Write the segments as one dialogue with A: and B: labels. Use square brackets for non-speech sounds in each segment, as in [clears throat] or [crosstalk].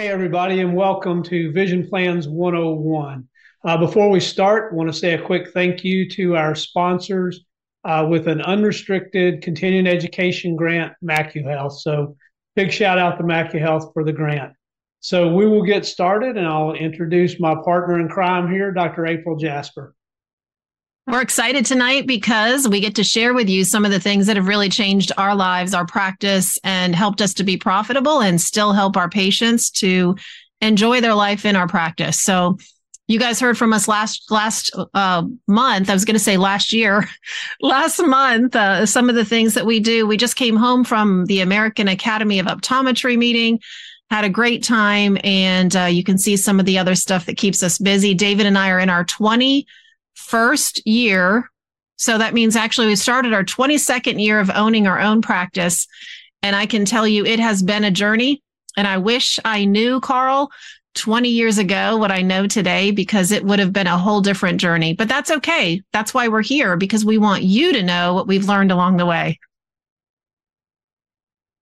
A: Hey, everybody, and welcome to Vision Plans 101. Uh, before we start, I want to say a quick thank you to our sponsors uh, with an unrestricted continuing education grant, MacuHealth. So, big shout out to MacuHealth for the grant. So, we will get started, and I'll introduce my partner in crime here, Dr. April Jasper.
B: We're excited tonight because we get to share with you some of the things that have really changed our lives, our practice, and helped us to be profitable and still help our patients to enjoy their life in our practice. So, you guys heard from us last last uh, month. I was going to say last year, [laughs] last month. Uh, some of the things that we do. We just came home from the American Academy of Optometry meeting. Had a great time, and uh, you can see some of the other stuff that keeps us busy. David and I are in our 20- first year. So that means actually we started our 22nd year of owning our own practice. And I can tell you it has been a journey. And I wish I knew, Carl, 20 years ago what I know today because it would have been a whole different journey. But that's okay. That's why we're here because we want you to know what we've learned along the way.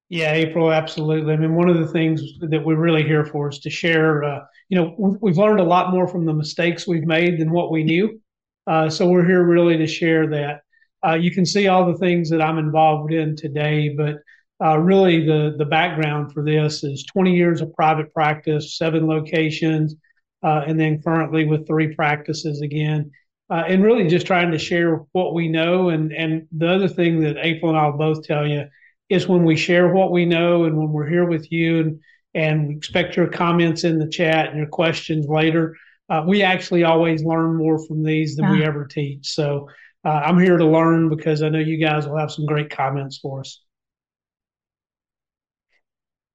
A: Yeah, April, absolutely. I mean, one of the things that we're really here for is to share. Uh, you know, we've learned a lot more from the mistakes we've made than what we knew. Uh, so we're here really to share that. Uh, you can see all the things that I'm involved in today, but uh, really the the background for this is 20 years of private practice, seven locations, uh, and then currently with three practices again. Uh, and really just trying to share what we know. And and the other thing that April and I'll both tell you is when we share what we know and when we're here with you and and expect your comments in the chat and your questions later uh, we actually always learn more from these than yeah. we ever teach. So uh, I'm here to learn because I know you guys will have some great comments for us.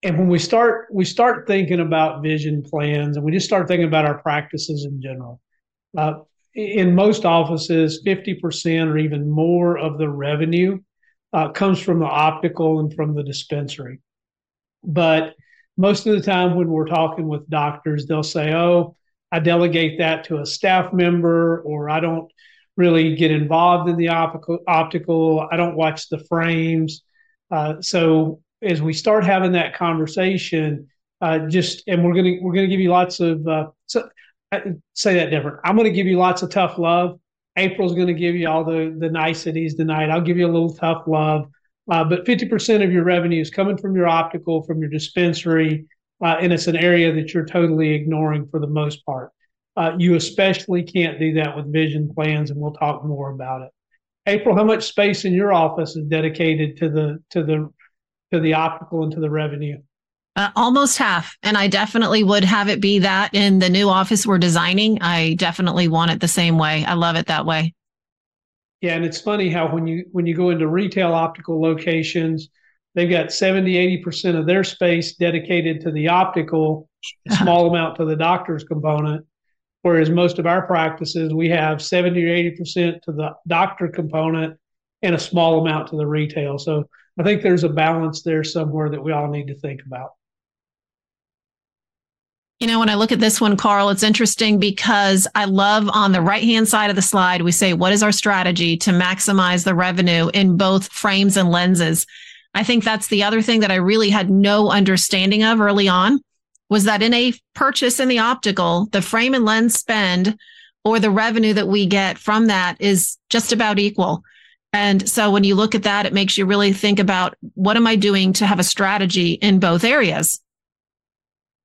A: And when we start, we start thinking about vision plans, and we just start thinking about our practices in general. Uh, in most offices, 50% or even more of the revenue uh, comes from the optical and from the dispensary. But most of the time, when we're talking with doctors, they'll say, "Oh, I delegate that to a staff member, or I don't really get involved in the optical. optical. I don't watch the frames. Uh, so as we start having that conversation, uh, just and we're gonna we're gonna give you lots of uh, so, say that different. I'm gonna give you lots of tough love. April's gonna give you all the the niceties tonight. I'll give you a little tough love. Uh, but 50% of your revenue is coming from your optical, from your dispensary, uh, and it's an area that you're totally ignoring for the most part. Uh, you especially can't do that with vision plans, and we'll talk more about it. April, how much space in your office is dedicated to the to the to the optical and to the revenue?
B: Uh, almost half, and I definitely would have it be that in the new office we're designing. I definitely want it the same way. I love it that way.
A: Yeah, and it's funny how when you when you go into retail optical locations, They've got 70, 80% of their space dedicated to the optical, a small amount to the doctor's component. Whereas most of our practices, we have 70 or 80% to the doctor component and a small amount to the retail. So I think there's a balance there somewhere that we all need to think about.
B: You know, when I look at this one, Carl, it's interesting because I love on the right hand side of the slide, we say, what is our strategy to maximize the revenue in both frames and lenses? I think that's the other thing that I really had no understanding of early on was that in a purchase in the optical, the frame and lens spend or the revenue that we get from that is just about equal. And so when you look at that, it makes you really think about what am I doing to have a strategy in both areas?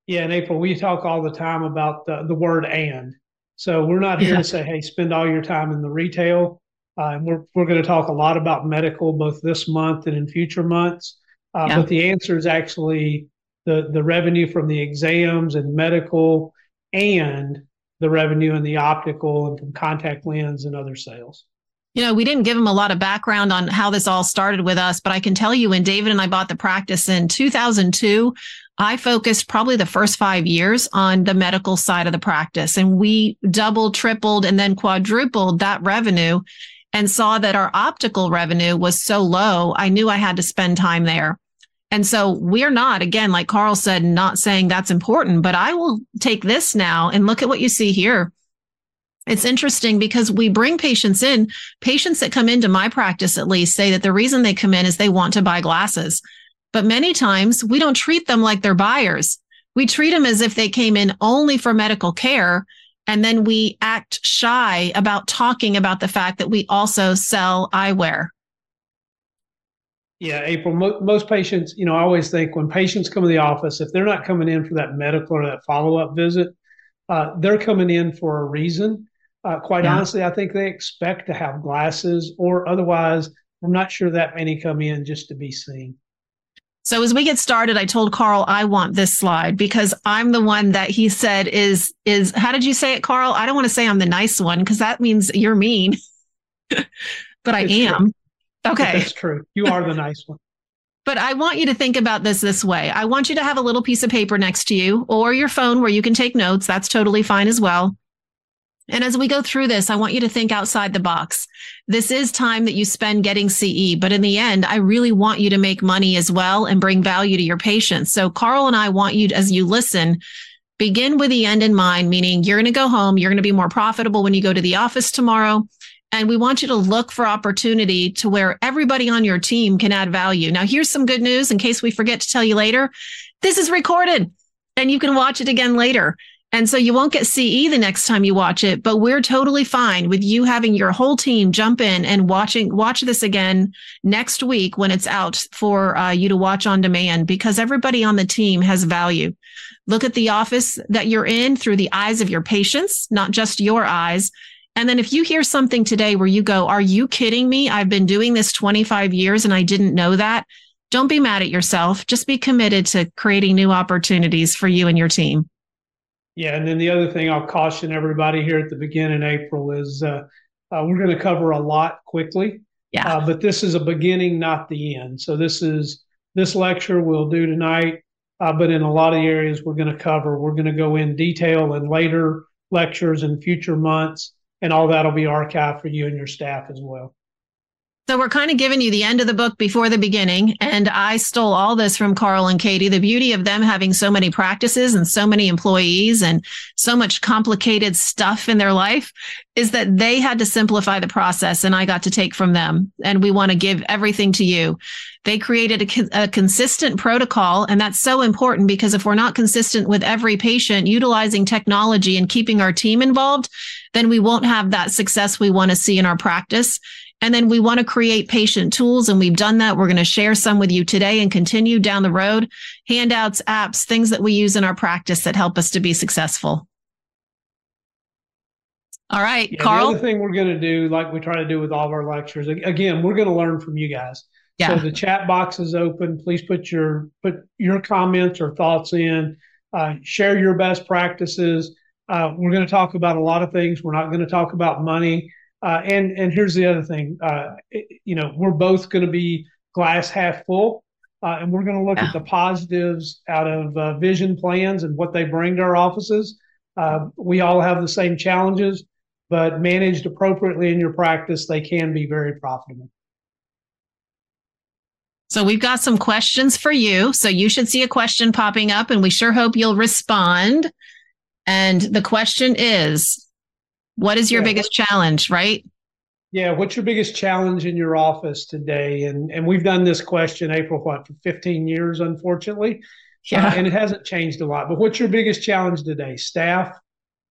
A: Yeah, and April, we talk all the time about the, the word and. So we're not here yeah. to say, hey, spend all your time in the retail. Uh, and we're, we're going to talk a lot about medical both this month and in future months. Uh, yeah. But the answer is actually the, the revenue from the exams and medical and the revenue in the optical and from contact lens and other sales.
B: You know, we didn't give them a lot of background on how this all started with us, but I can tell you when David and I bought the practice in 2002, I focused probably the first five years on the medical side of the practice and we doubled, tripled, and then quadrupled that revenue and saw that our optical revenue was so low, I knew I had to spend time there. And so we're not, again, like Carl said, not saying that's important, but I will take this now and look at what you see here. It's interesting because we bring patients in, patients that come into my practice at least say that the reason they come in is they want to buy glasses. But many times we don't treat them like they're buyers. we treat them as if they came in only for medical care. And then we act shy about talking about the fact that we also sell eyewear.
A: Yeah, April, mo- most patients, you know, I always think when patients come to the office, if they're not coming in for that medical or that follow up visit, uh, they're coming in for a reason. Uh, quite yeah. honestly, I think they expect to have glasses, or otherwise, I'm not sure that many come in just to be seen.
B: So as we get started, I told Carl I want this slide because I'm the one that he said is is how did you say it, Carl? I don't want to say I'm the nice one because that means you're mean. [laughs] but I am.
A: True.
B: Okay.
A: That's true. You are the nice one. [laughs]
B: But I want you to think about this this way. I want you to have a little piece of paper next to you or your phone where you can take notes. That's totally fine as well. And as we go through this, I want you to think outside the box. This is time that you spend getting CE, but in the end, I really want you to make money as well and bring value to your patients. So Carl and I want you, as you listen, begin with the end in mind, meaning you're going to go home. You're going to be more profitable when you go to the office tomorrow. And we want you to look for opportunity to where everybody on your team can add value. Now, here's some good news in case we forget to tell you later. This is recorded and you can watch it again later. And so you won't get CE the next time you watch it, but we're totally fine with you having your whole team jump in and watching, watch this again next week when it's out for uh, you to watch on demand because everybody on the team has value. Look at the office that you're in through the eyes of your patients, not just your eyes. And then if you hear something today where you go, are you kidding me? I've been doing this 25 years and I didn't know that. Don't be mad at yourself. Just be committed to creating new opportunities for you and your team.
A: Yeah. And then the other thing I'll caution everybody here at the beginning April is uh, uh, we're going to cover a lot quickly.
B: Yeah.
A: Uh, but this is a beginning, not the end. So this is this lecture we'll do tonight. Uh, but in a lot of areas we're going to cover, we're going to go in detail in later lectures in future months and all that'll be archived for you and your staff as well.
B: So we're kind of giving you the end of the book before the beginning. And I stole all this from Carl and Katie. The beauty of them having so many practices and so many employees and so much complicated stuff in their life is that they had to simplify the process and I got to take from them. And we want to give everything to you. They created a, a consistent protocol. And that's so important because if we're not consistent with every patient utilizing technology and keeping our team involved, then we won't have that success we want to see in our practice. And then we want to create patient tools. And we've done that. We're going to share some with you today and continue down the road. Handouts, apps, things that we use in our practice that help us to be successful. All right,
A: yeah,
B: Carl.
A: The other thing we're going to do, like we try to do with all of our lectures, again, we're going to learn from you guys. Yeah. So the chat box is open. Please put your put your comments or thoughts in. Uh, share your best practices. Uh, we're going to talk about a lot of things. We're not going to talk about money. Uh, and and here's the other thing. Uh, you know, we're both going to be glass half full, uh, and we're going to look yeah. at the positives out of uh, vision plans and what they bring to our offices. Uh, we all have the same challenges, but managed appropriately in your practice, they can be very profitable.
B: So we've got some questions for you. So you should see a question popping up, and we sure hope you'll respond. And the question is what is your yeah. biggest challenge, right?
A: Yeah, what's your biggest challenge in your office today? And and we've done this question, April, what for 15 years, unfortunately. Yeah. Uh, and it hasn't changed a lot. But what's your biggest challenge today? Staff,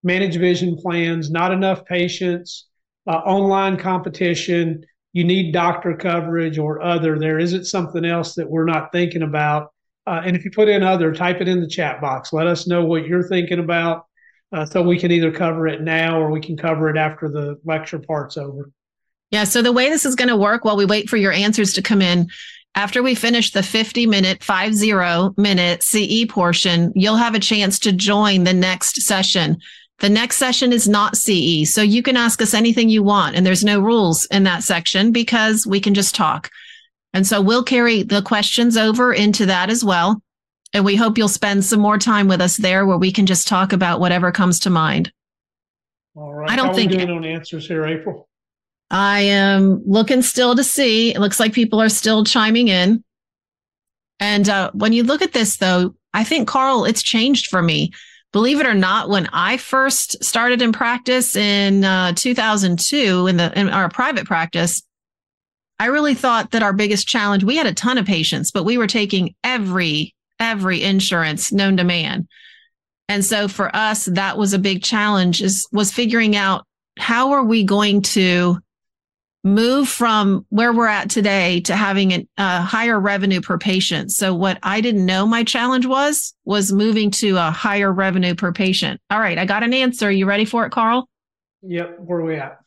A: manage vision plans, not enough patients, uh, online competition, you need doctor coverage or other. There isn't something else that we're not thinking about. Uh, and if you put in other, type it in the chat box. Let us know what you're thinking about uh, so we can either cover it now or we can cover it after the lecture part's over.
B: Yeah. So the way this is going to work while we wait for your answers to come in, after we finish the 50 minute, 50 minute CE portion, you'll have a chance to join the next session. The next session is not CE. So you can ask us anything you want and there's no rules in that section because we can just talk. And so we'll carry the questions over into that as well. And we hope you'll spend some more time with us there where we can just talk about whatever comes to mind.
A: All right. I don't How think we doing on answers here, April.
B: I am looking still to see. It looks like people are still chiming in. And uh, when you look at this, though, I think, Carl, it's changed for me. Believe it or not, when I first started in practice in uh, 2002 in the in our private practice, I really thought that our biggest challenge, we had a ton of patients, but we were taking every every insurance known to man. And so for us, that was a big challenge is was figuring out how are we going to move from where we're at today to having a, a higher revenue per patient. So what I didn't know my challenge was, was moving to a higher revenue per patient. All right. I got an answer. You ready for it, Carl?
A: Yep. Where are we at?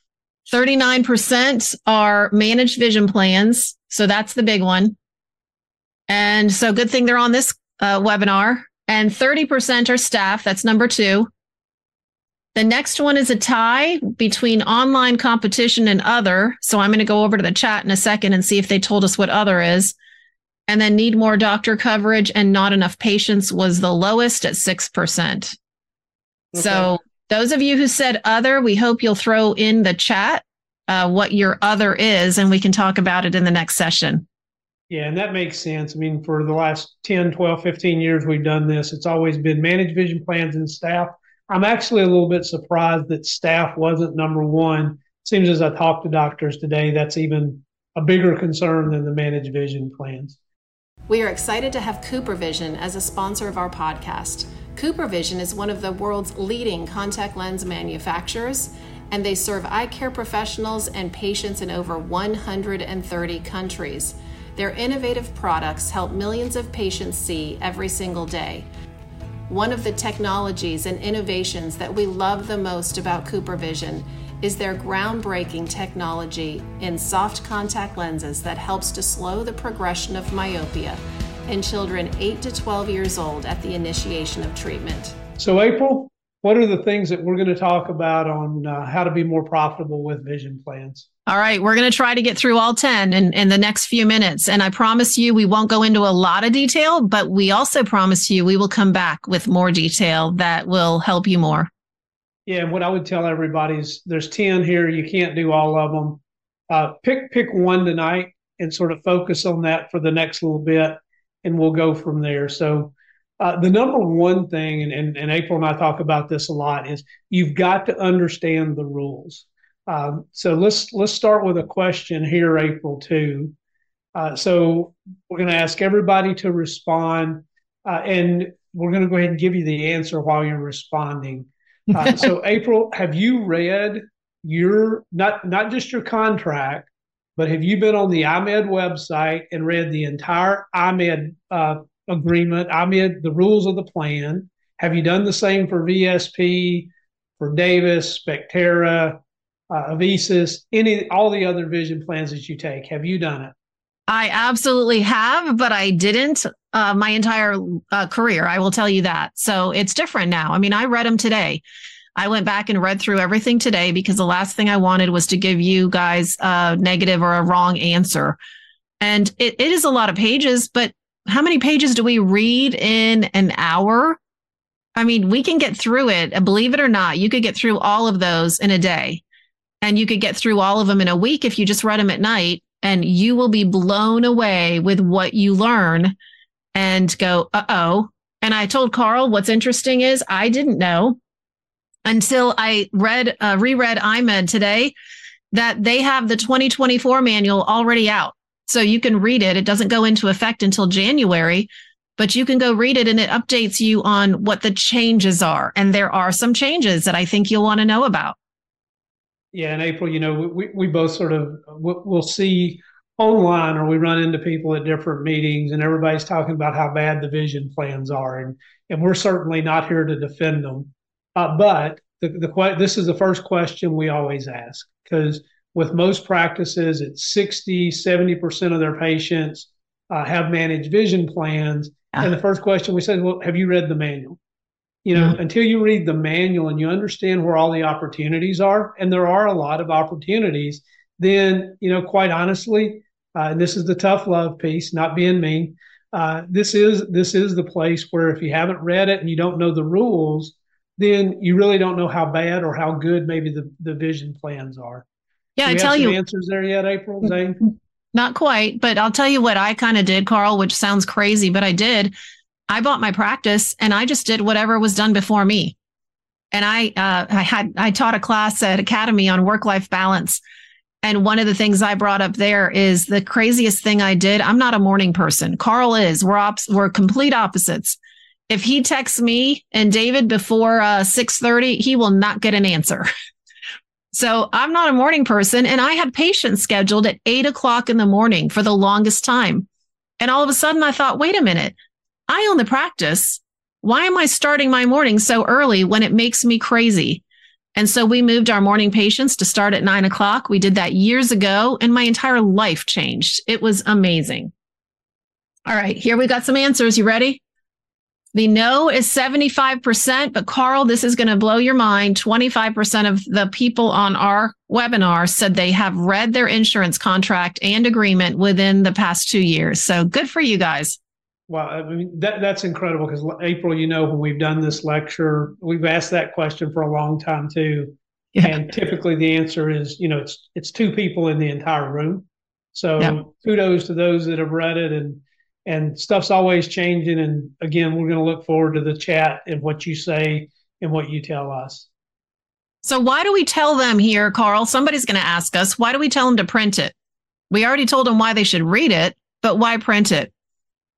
B: 39% are managed vision plans. So that's the big one. And so good thing they're on this uh, webinar. And 30% are staff. That's number two. The next one is a tie between online competition and other. So I'm going to go over to the chat in a second and see if they told us what other is. And then need more doctor coverage and not enough patients was the lowest at 6%. Okay. So those of you who said other, we hope you'll throw in the chat uh, what your other is, and we can talk about it in the next session.
A: Yeah, and that makes sense. I mean, for the last 10, 12, 15 years we've done this, it's always been managed vision plans and staff I'm actually a little bit surprised that staff wasn't number one. Seems as I talked to doctors today, that's even a bigger concern than the managed vision plans.
B: We are excited to have CooperVision as a sponsor of our podcast. CooperVision is one of the world's leading contact lens manufacturers, and they serve eye care professionals and patients in over 130 countries. Their innovative products help millions of patients see every single day. One of the technologies and innovations that we love the most about CooperVision is their groundbreaking technology in soft contact lenses that helps to slow the progression of myopia in children 8 to 12 years old at the initiation of treatment.
A: So, April, what are the things that we're going to talk about on uh, how to be more profitable with vision plans?
B: All right, we're going to try to get through all 10 in, in the next few minutes. And I promise you, we won't go into a lot of detail, but we also promise you we will come back with more detail that will help you more.
A: Yeah, and what I would tell everybody is there's 10 here. You can't do all of them. Uh, pick pick one tonight and sort of focus on that for the next little bit, and we'll go from there. So uh, the number one thing, and, and, and, April and I talk about this a lot, is you've got to understand the rules. Um, so let's let's start with a question here, April too. Uh, so we're going to ask everybody to respond, uh, and we're going to go ahead and give you the answer while you're responding. Uh, [laughs] so April, have you read your not not just your contract, but have you been on the EyeMed website and read the entire EyeMed uh, agreement. I made the rules of the plan. Have you done the same for VSP, for Davis, Spectera, uh, Avesis, any all the other vision plans that you take? Have you done it?
B: I absolutely have, but I didn't uh, my entire uh, career. I will tell you that. So it's different now. I mean, I read them today. I went back and read through everything today because the last thing I wanted was to give you guys a negative or a wrong answer. And it, it is a lot of pages, but how many pages do we read in an hour? I mean, we can get through it. Believe it or not, you could get through all of those in a day. And you could get through all of them in a week if you just read them at night. And you will be blown away with what you learn and go, uh oh. And I told Carl, what's interesting is I didn't know until I read, uh, reread EyeMed today that they have the 2024 manual already out. So you can read it. It doesn't go into effect until January, but you can go read it and it updates you on what the changes are. And there are some changes that I think you'll want to know about.
A: Yeah, in April, you know, we, we both sort of we'll see online or we run into people at different meetings and everybody's talking about how bad the vision plans are and and we're certainly not here to defend them uh, but the, the this is the first question we always ask because with most practices, it's 60, 70% of their patients uh, have managed vision plans. Yeah. And the first question we said, well, have you read the manual? You know, mm-hmm. until you read the manual and you understand where all the opportunities are, and there are a lot of opportunities, then, you know, quite honestly, uh, and this is the tough love piece, not being mean. Uh, this is this is the place where if you haven't read it and you don't know the rules, then you really don't know how bad or how good maybe the, the vision plans are.
B: Yeah, I tell you
A: answers there yet, April Zane? [laughs]
B: Not quite, but I'll tell you what I kind of did, Carl, which sounds crazy, but I did. I bought my practice and I just did whatever was done before me. And I, uh, I had, I taught a class at Academy on work life balance. And one of the things I brought up there is the craziest thing I did. I'm not a morning person. Carl is. We're op- we're complete opposites. If he texts me and David before uh, 6:30, he will not get an answer. [laughs] so I'm not a morning person, and I had patients scheduled at eight o'clock in the morning for the longest time. And all of a sudden, I thought, wait a minute, I own the practice. Why am I starting my morning so early when it makes me crazy? And so we moved our morning patients to start at nine o'clock. We did that years ago, and my entire life changed. It was amazing. All right, here we got some answers. You ready? The no is 75%, but Carl, this is going to blow your mind. 25% of the people on our webinar said they have read their insurance contract and agreement within the past two years. So good for you guys.
A: Well, I mean that that's incredible because April, you know, when we've done this lecture, we've asked that question for a long time too, yeah. and typically the answer is, you know, it's it's two people in the entire room. So yeah. kudos to those that have read it, and and stuff's always changing. And again, we're going to look forward to the chat and what you say and what you tell us.
B: So why do we tell them here, Carl? Somebody's going to ask us. Why do we tell them to print it? We already told them why they should read it, but why print it?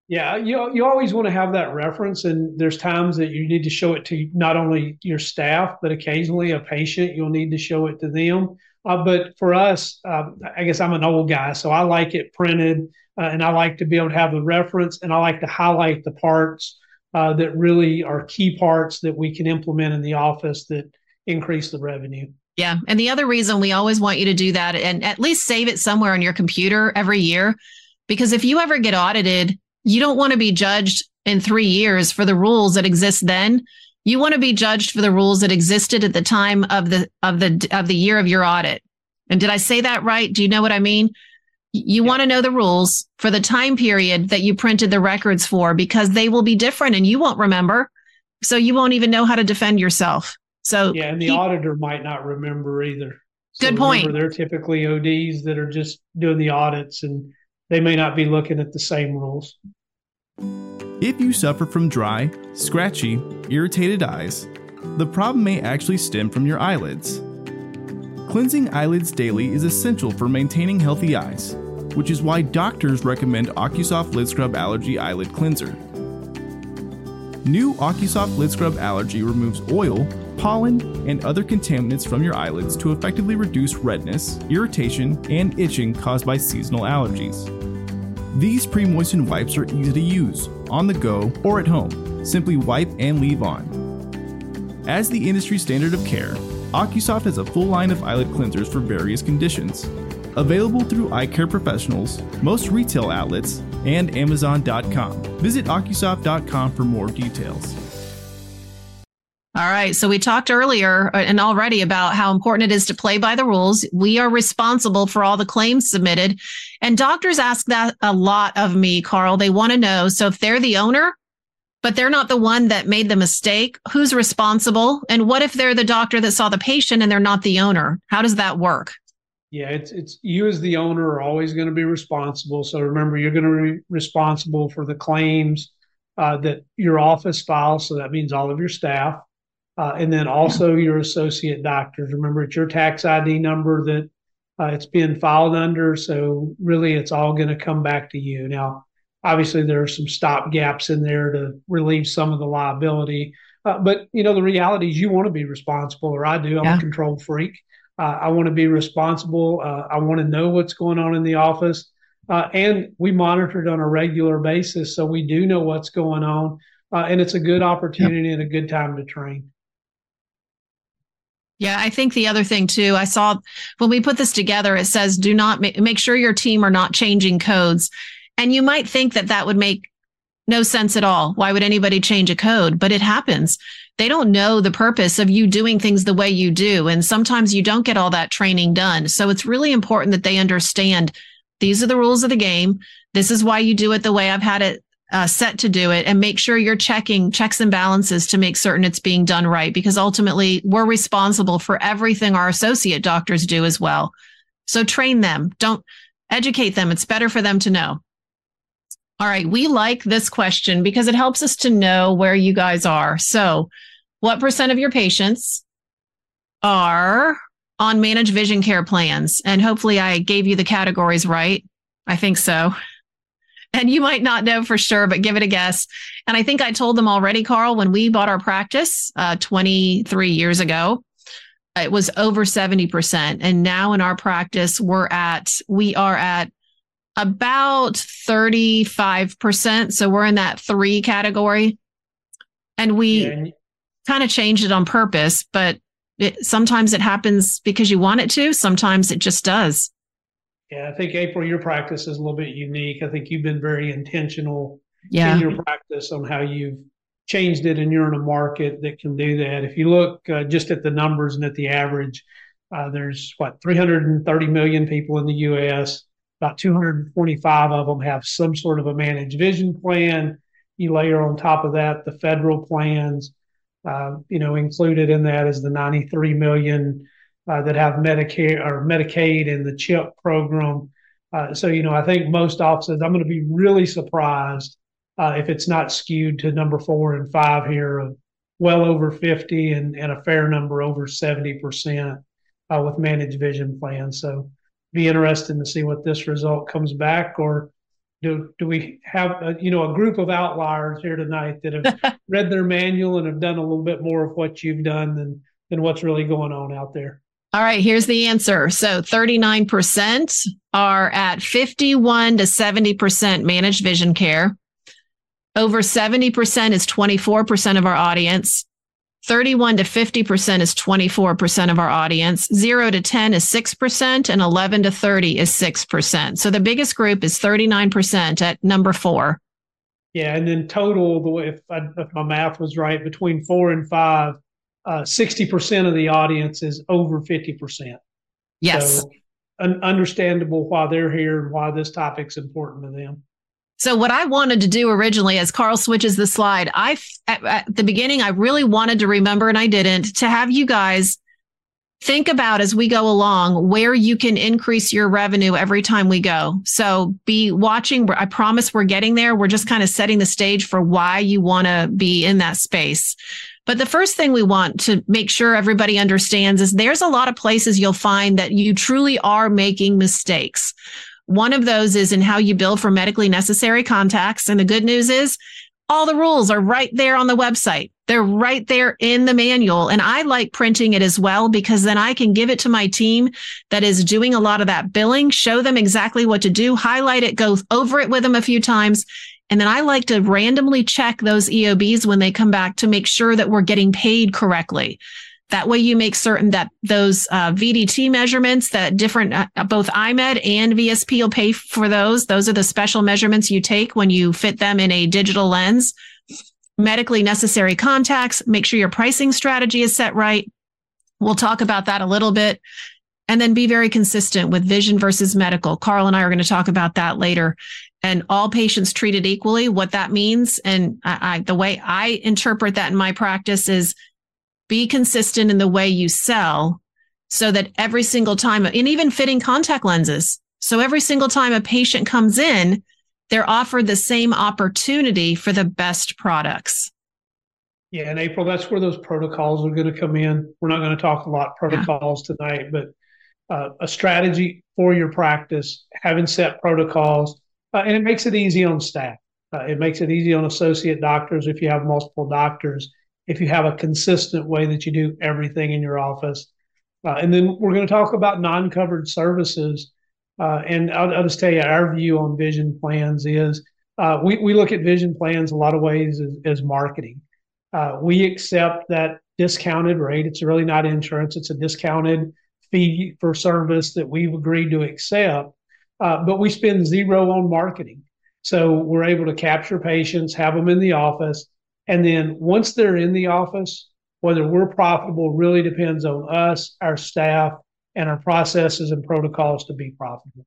A: Yeah, you you always want to have that reference, and there's times that you need to show it to not only your staff, but occasionally a patient. You'll need to show it to them. Uh, but for us, uh, I guess I'm an old guy, so I like it printed, uh, and I like to be able to have the reference, and I like to highlight the parts uh, that really are key parts that we can implement in the office that increase the revenue.
B: Yeah, and the other reason we always want you to do that, and at least save it somewhere on your computer every year, because if you ever get audited you don't want to be judged in three years for the rules that exist then. You want to be judged for the rules that existed at the time of the of the of the year of your audit. And did I say that right? Do you know what I mean? You yeah. want to know the rules for the time period that you printed the records for because they will be different and you won't remember. So you won't even know how to defend yourself. So
A: Yeah, and the auditor might not remember either.
B: So good point.
A: They're typically ODs that are just doing the audits and they may not be looking at the same rules.
C: If you suffer from dry, scratchy, irritated eyes, the problem may actually stem from your eyelids. Cleansing eyelids daily is essential for maintaining healthy eyes, which is why doctors recommend OcuSoft Lid Scrub Allergy Eyelid Cleanser. New OcuSoft Lid Scrub Allergy removes oil, pollen, and other contaminants from your eyelids to effectively reduce redness, irritation, and itching caused by seasonal allergies. These pre moistened wipes are easy to use, on the go, or at home. Simply wipe and leave on. As the industry standard of care, OcuSoft has a full line of eyelid cleansers for various conditions. Available through eye care professionals, most retail outlets, and Amazon.com. Visit OcuSoft.com for more details.
B: All right. So we talked earlier uh, and already about how important it is to play by the rules. We are responsible for all the claims submitted. And doctors ask that a lot of me, Carl. They want to know. So if they're the owner, but they're not the one that made the mistake, who's responsible? And what if they're the doctor that saw the patient and they're not the owner? How does that work?
A: Yeah, it's it's you as the owner are always going to be responsible. So remember, you're going to be responsible for the claims uh, that your office files. So that means all of your staff. Uh, and then also your associate doctors. Remember, it's your tax ID number that uh, it's being filed under. So really, it's all going to come back to you. Now, obviously, there are some stop gaps in there to relieve some of the liability. Uh, but you know, the reality is you want to be responsible, or I do. I'm yeah. a control freak. Uh, I want to be responsible. Uh, I want to know what's going on in the office. Uh, and we monitor it on a regular basis, so we do know what's going on. and it's a good opportunity yeah. and a good time to train.
B: Yeah, I think the other thing too, I saw when we put this together, it says do not ma- make sure your team are not changing codes. And you might think that that would make no sense at all. Why would anybody change a code? But it happens. They don't know the purpose of you doing things the way you do. And sometimes you don't get all that training done. So it's really important that they understand these are the rules of the game. This is why you do it the way I've had it uh, set to do it and make sure you're checking checks and balances to make certain it's being done right because ultimately we're responsible for everything our associate doctors do as well. So train them, don't educate them. It's better for them to know. All right. We like this question because it helps us to know where you guys are. So, what percent of your patients are on managed vision care plans. And hopefully I gave you the categories right. I think so. And you might not know for sure, but give it a guess. And I think I told them already, Carl, when we bought our practice uh, 23 years ago, it was over 70%. And now in our practice, we're at, we are at about 35%. So we're in that three category. And we yeah. kind of changed it on purpose, but it, sometimes it happens because you want it to, sometimes it just does.
A: Yeah, I think April, your practice is a little bit unique. I think you've been very intentional
B: yeah.
A: in your practice on how you've changed it, and you're in a market that can do that. If you look uh, just at the numbers and at the average, uh, there's what 330 million people in the U.S. About 225 of them have some sort of a managed vision plan. You layer on top of that the federal plans. Uh, you know, included in that is the 93 million uh, that have Medicare or Medicaid and the CHIP program. Uh, so, you know, I think most offices, I'm going to be really surprised uh, if it's not skewed to number four and five here of well over 50 and, and a fair number over 70% uh, with managed vision plans. So, be interesting to see what this result comes back or do, do we have a, you know a group of outliers here tonight that have [laughs] read their manual and have done a little bit more of what you've done than than what's really going on out there
B: all right, here's the answer. So 39% are at 51 to 70% managed vision care. Over 70% is 24% of our audience. 31 to 50% is 24% of our audience. 0 to 10 is 6%, and 11 to 30 is 6%. So the biggest group is 39% at number four.
A: Yeah. And then total, if, I, if my math was right, between four and five, uh, 60% of the audience is over 50%.
B: Yes.
A: So, un- understandable why they're here and why this topic's important to them.
B: So what I wanted to do originally, as Carl switches the slide, I at, at, the beginning I really wanted to remember, and I didn't, to have you guys think about as we go along where you can increase your revenue every time we go. So be watching. I promise we're getting there. We're just kind of setting the stage for why you want to be in that space. But the first thing we want to make sure everybody understands is there's a lot of places you'll find that you truly are making mistakes. One of those is in how you bill for medically necessary contacts. And the good news is all the rules are right there on the website. They're right there in the manual. And I like printing it as well because then I can give it to my team that is doing a lot of that billing, show them exactly what to do, highlight it, go over it with them a few times, and then I like to randomly check those EOBs when they come back to make sure that we're getting paid correctly. That way you make certain that those uh, VDT measurements that different, uh, both EyeMed and VSP will pay for those. Those are the special measurements you take when you fit them in a digital lens. Medically necessary contacts, make sure your pricing strategy is set right. We'll talk about that a little bit and then be very consistent with vision versus medical. Carl and I are going to talk about that later. And all patients treated equally, what that means. And I, I, the way I interpret that in my practice is be consistent in the way you sell so that every single time, and even fitting contact lenses. So every single time a patient comes in, they're offered the same opportunity for the best products.
A: Yeah, in April, that's where those protocols are going to come in. We're not going to talk a lot protocols yeah. tonight, but uh, a strategy for your practice, having set protocols, uh, and it makes it easy on staff. Uh, it makes it easy on associate doctors if you have multiple doctors, if you have a consistent way that you do everything in your office. Uh, and then we're going to talk about non covered services. Uh, and I'll, I'll, just tell you our view on vision plans is uh, we, we look at vision plans a lot of ways as, as marketing. we accept that discounted rate. It's really not insurance, it's a discounted fee for service that we've agreed to accept, uh, but we spend zero on marketing. So we're able to capture patients, have them in the office, and then once they're in the office, whether we're profitable really depends on us, our staff, and our processes and protocols to be profitable.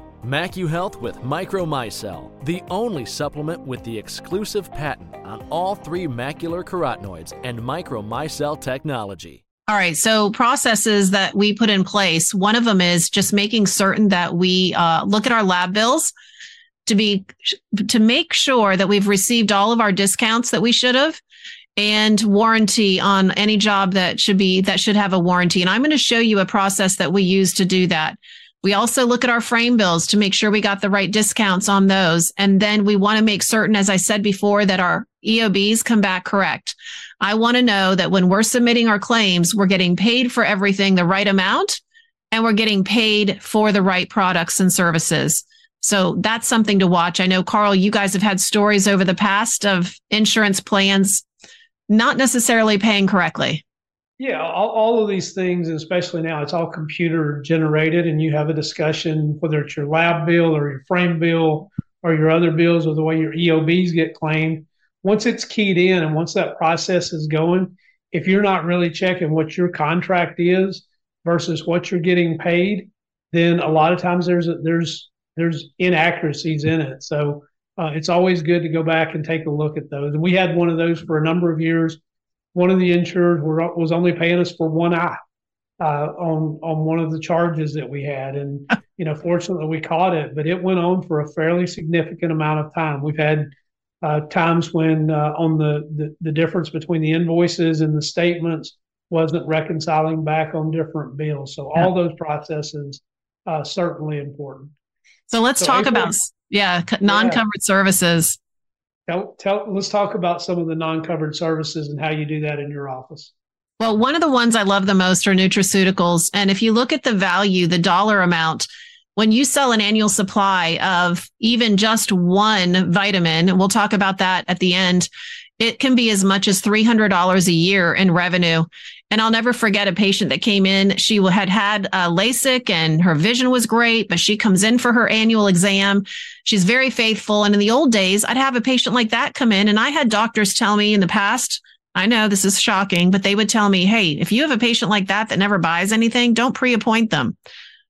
D: MacuHealth with Micromicelle, the only supplement with the exclusive patent on all three macular carotenoids and micromicelle technology.
B: All right. So processes that we put in place. One of them is just making certain that we uh, look at our lab bills to be to make sure that we've received all of our discounts that we should have and warranty on any job that should be that should have a warranty. And I'm going to show you a process that we use to do that. We also look at our frame bills to make sure we got the right discounts on those. And then we want to make certain, as I said before, that our EOBs come back correct. I want to know that when we're submitting our claims, we're getting paid for everything the right amount and we're getting paid for the right products and services. So that's something to watch. I know, Carl, you guys have had stories over the past of insurance plans not necessarily paying correctly.
A: Yeah, all, all of these things, especially now, it's all computer generated, and you have a discussion whether it's your lab bill or your frame bill or your other bills or the way your EOBs get claimed. Once it's keyed in and once that process is going, if you're not really checking what your contract is versus what you're getting paid, then a lot of times there's there's there's inaccuracies in it. So uh, it's always good to go back and take a look at those. And we had one of those for a number of years one of the insurers were, was only paying us for one eye uh, on on one of the charges that we had, and [laughs] you know, fortunately we caught it, but it went on for a fairly significant amount of time. We've had uh, times when uh, on the, the the difference between the invoices and the statements wasn't reconciling back on different bills. So all those processes uh, certainly important.
B: So let's so talk April, about yeah non-covered yeah. services.
A: Tell, tell, let's talk about some of the non-covered services and how you do that in your office.
B: Well, one of the ones I love the most are nutraceuticals. And if you look at the value, the dollar amount, when you sell an annual supply of even just one vitamin, we'll talk about that at the end, it can be as much as $300 a year in revenue. And I'll never forget a patient that came in. She had had uh, LASIK and her vision was great, but she comes in for her annual exam. She's very faithful. And in the old days, I'd have a patient like that come in and I had doctors tell me in the past, I know this is shocking, but they would tell me, Hey, if you have a patient like that that never buys anything, don't pre-appoint them.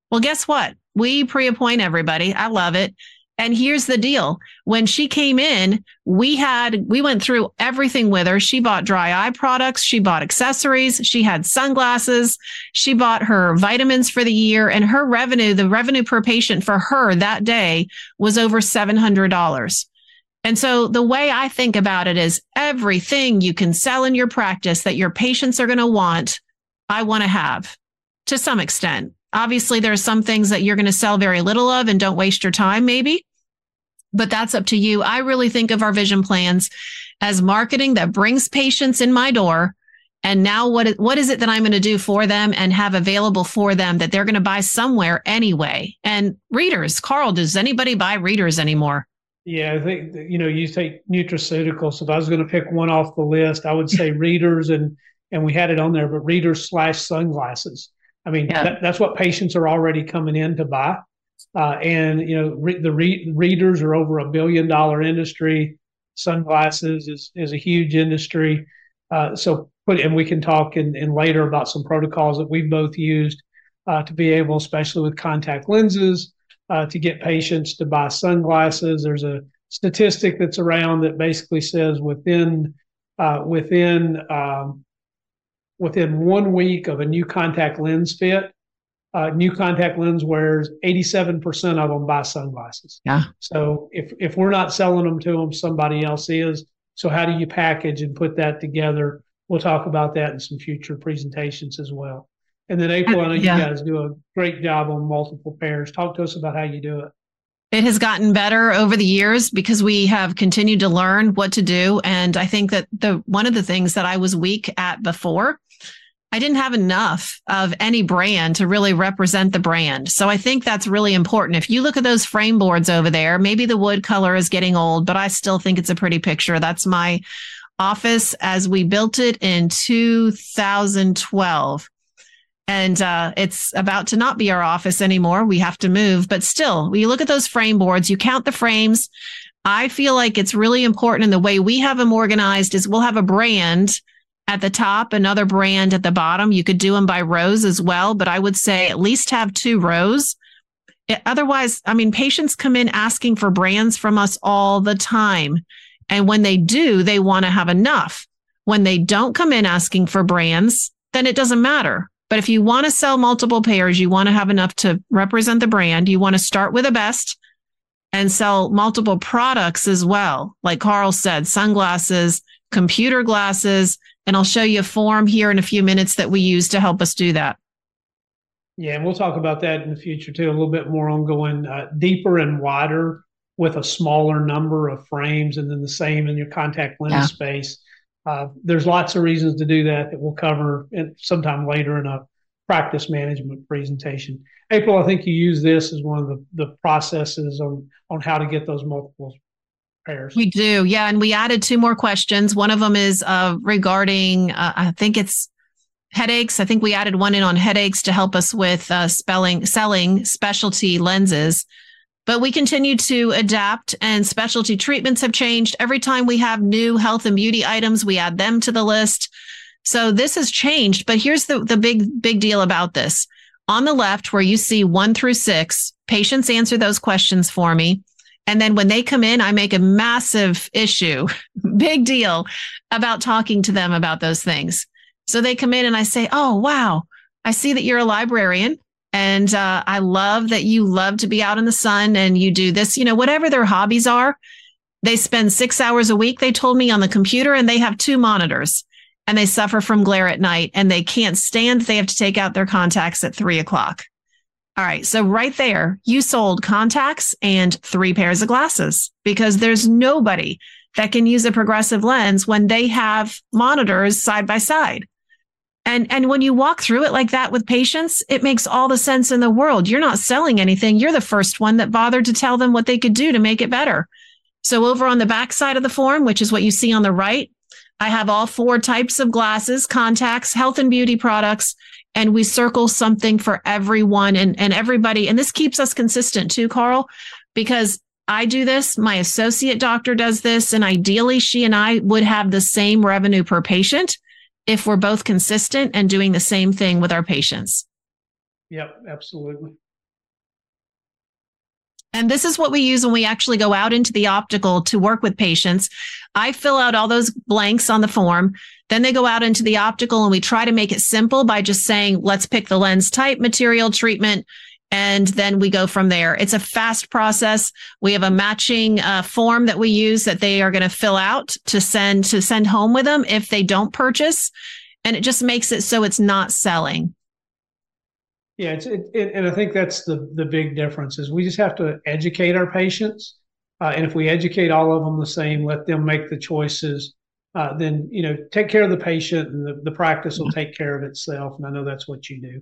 B: Well, guess what? We pre-appoint everybody. I love it. And here's the deal. When she came in, we had, we went through everything with her. She bought dry eye products. She bought accessories. She had sunglasses. She bought her vitamins for the year and her revenue, the revenue per patient for her that day was over $700. And so the way I think about it is everything you can sell in your practice that your patients are going to want, I want to have to some extent. Obviously, there are some things that you're going to sell very little of and don't waste your time, maybe but that's up to you. I really think of our vision plans as marketing that brings patients in my door. And now what, what is it that I'm going to do for them and have available for them that they're going to buy somewhere anyway? And readers, Carl, does anybody buy readers anymore?
A: Yeah, I think, you know, you take nutraceuticals. If I was going to pick one off the list, I would say [laughs] readers and, and we had it on there, but readers slash sunglasses. I mean, yeah. that, that's what patients are already coming in to buy. Uh, and you know re- the re- readers are over a billion dollar industry. Sunglasses is is a huge industry. Uh, so put and we can talk in, in later about some protocols that we've both used uh, to be able, especially with contact lenses, uh, to get patients to buy sunglasses. There's a statistic that's around that basically says within uh, within um, within one week of a new contact lens fit, uh, new contact lens wearers, 87% of them buy sunglasses.
B: Yeah.
A: So if, if we're not selling them to them, somebody else is. So how do you package and put that together? We'll talk about that in some future presentations as well. And then April, I know yeah. you guys do a great job on multiple pairs. Talk to us about how you do it.
B: It has gotten better over the years because we have continued to learn what to do. And I think that the one of the things that I was weak at before I didn't have enough of any brand to really represent the brand. So I think that's really important. If you look at those frame boards over there, maybe the wood color is getting old, but I still think it's a pretty picture. That's my office as we built it in 2012. And uh, it's about to not be our office anymore. We have to move, but still, when you look at those frame boards, you count the frames. I feel like it's really important. And the way we have them organized is we'll have a brand at the top, another brand at the bottom. You could do them by rows as well, but I would say at least have two rows. It, otherwise, I mean, patients come in asking for brands from us all the time. And when they do, they want to have enough. When they don't come in asking for brands, then it doesn't matter. But if you want to sell multiple pairs, you want to have enough to represent the brand. You want to start with the best and sell multiple products as well. Like Carl said, sunglasses, computer glasses, and I'll show you a form here in a few minutes that we use to help us do that.
A: Yeah, and we'll talk about that in the future too, a little bit more on going uh, deeper and wider with a smaller number of frames and then the same in your contact lens yeah. space. Uh, there's lots of reasons to do that that we'll cover in, sometime later in a practice management presentation. April, I think you use this as one of the, the processes on, on how to get those multiple pairs.
B: We do. Yeah. And we added two more questions. One of them is uh, regarding, uh, I think it's headaches. I think we added one in on headaches to help us with uh, spelling, selling specialty lenses. But we continue to adapt and specialty treatments have changed. Every time we have new health and beauty items, we add them to the list. So this has changed. But here's the, the big, big deal about this. On the left, where you see one through six, patients answer those questions for me. And then when they come in, I make a massive issue, [laughs] big deal about talking to them about those things. So they come in and I say, Oh, wow. I see that you're a librarian. And uh, I love that you love to be out in the sun and you do this, you know, whatever their hobbies are. They spend six hours a week, they told me, on the computer, and they have two monitors and they suffer from glare at night and they can't stand, they have to take out their contacts at three o'clock. All right. So right there, you sold contacts and three pairs of glasses because there's nobody that can use a progressive lens when they have monitors side by side. And, and when you walk through it like that with patients, it makes all the sense in the world. You're not selling anything. You're the first one that bothered to tell them what they could do to make it better. So over on the back side of the form, which is what you see on the right, I have all four types of glasses, contacts, health and beauty products, and we circle something for everyone and, and everybody. And this keeps us consistent too, Carl, because I do this, my associate doctor does this, and ideally she and I would have the same revenue per patient if we're both consistent and doing the same thing with our patients.
A: Yep, absolutely.
B: And this is what we use when we actually go out into the optical to work with patients. I fill out all those blanks on the form. Then they go out into the optical and we try to make it simple by just saying, let's pick the lens type, material, treatment, and then we go from there. It's a fast process. We have a matching uh, form that we use that they are going to fill out to send to send home with them if they don't purchase, and it just makes it so it's not selling.
A: Yeah, it's it, it, and I think that's the the big difference is we just have to educate our patients, uh, and if we educate all of them the same, let them make the choices. Uh, then you know, take care of the patient, and the, the practice will take care of itself. And I know that's what you do.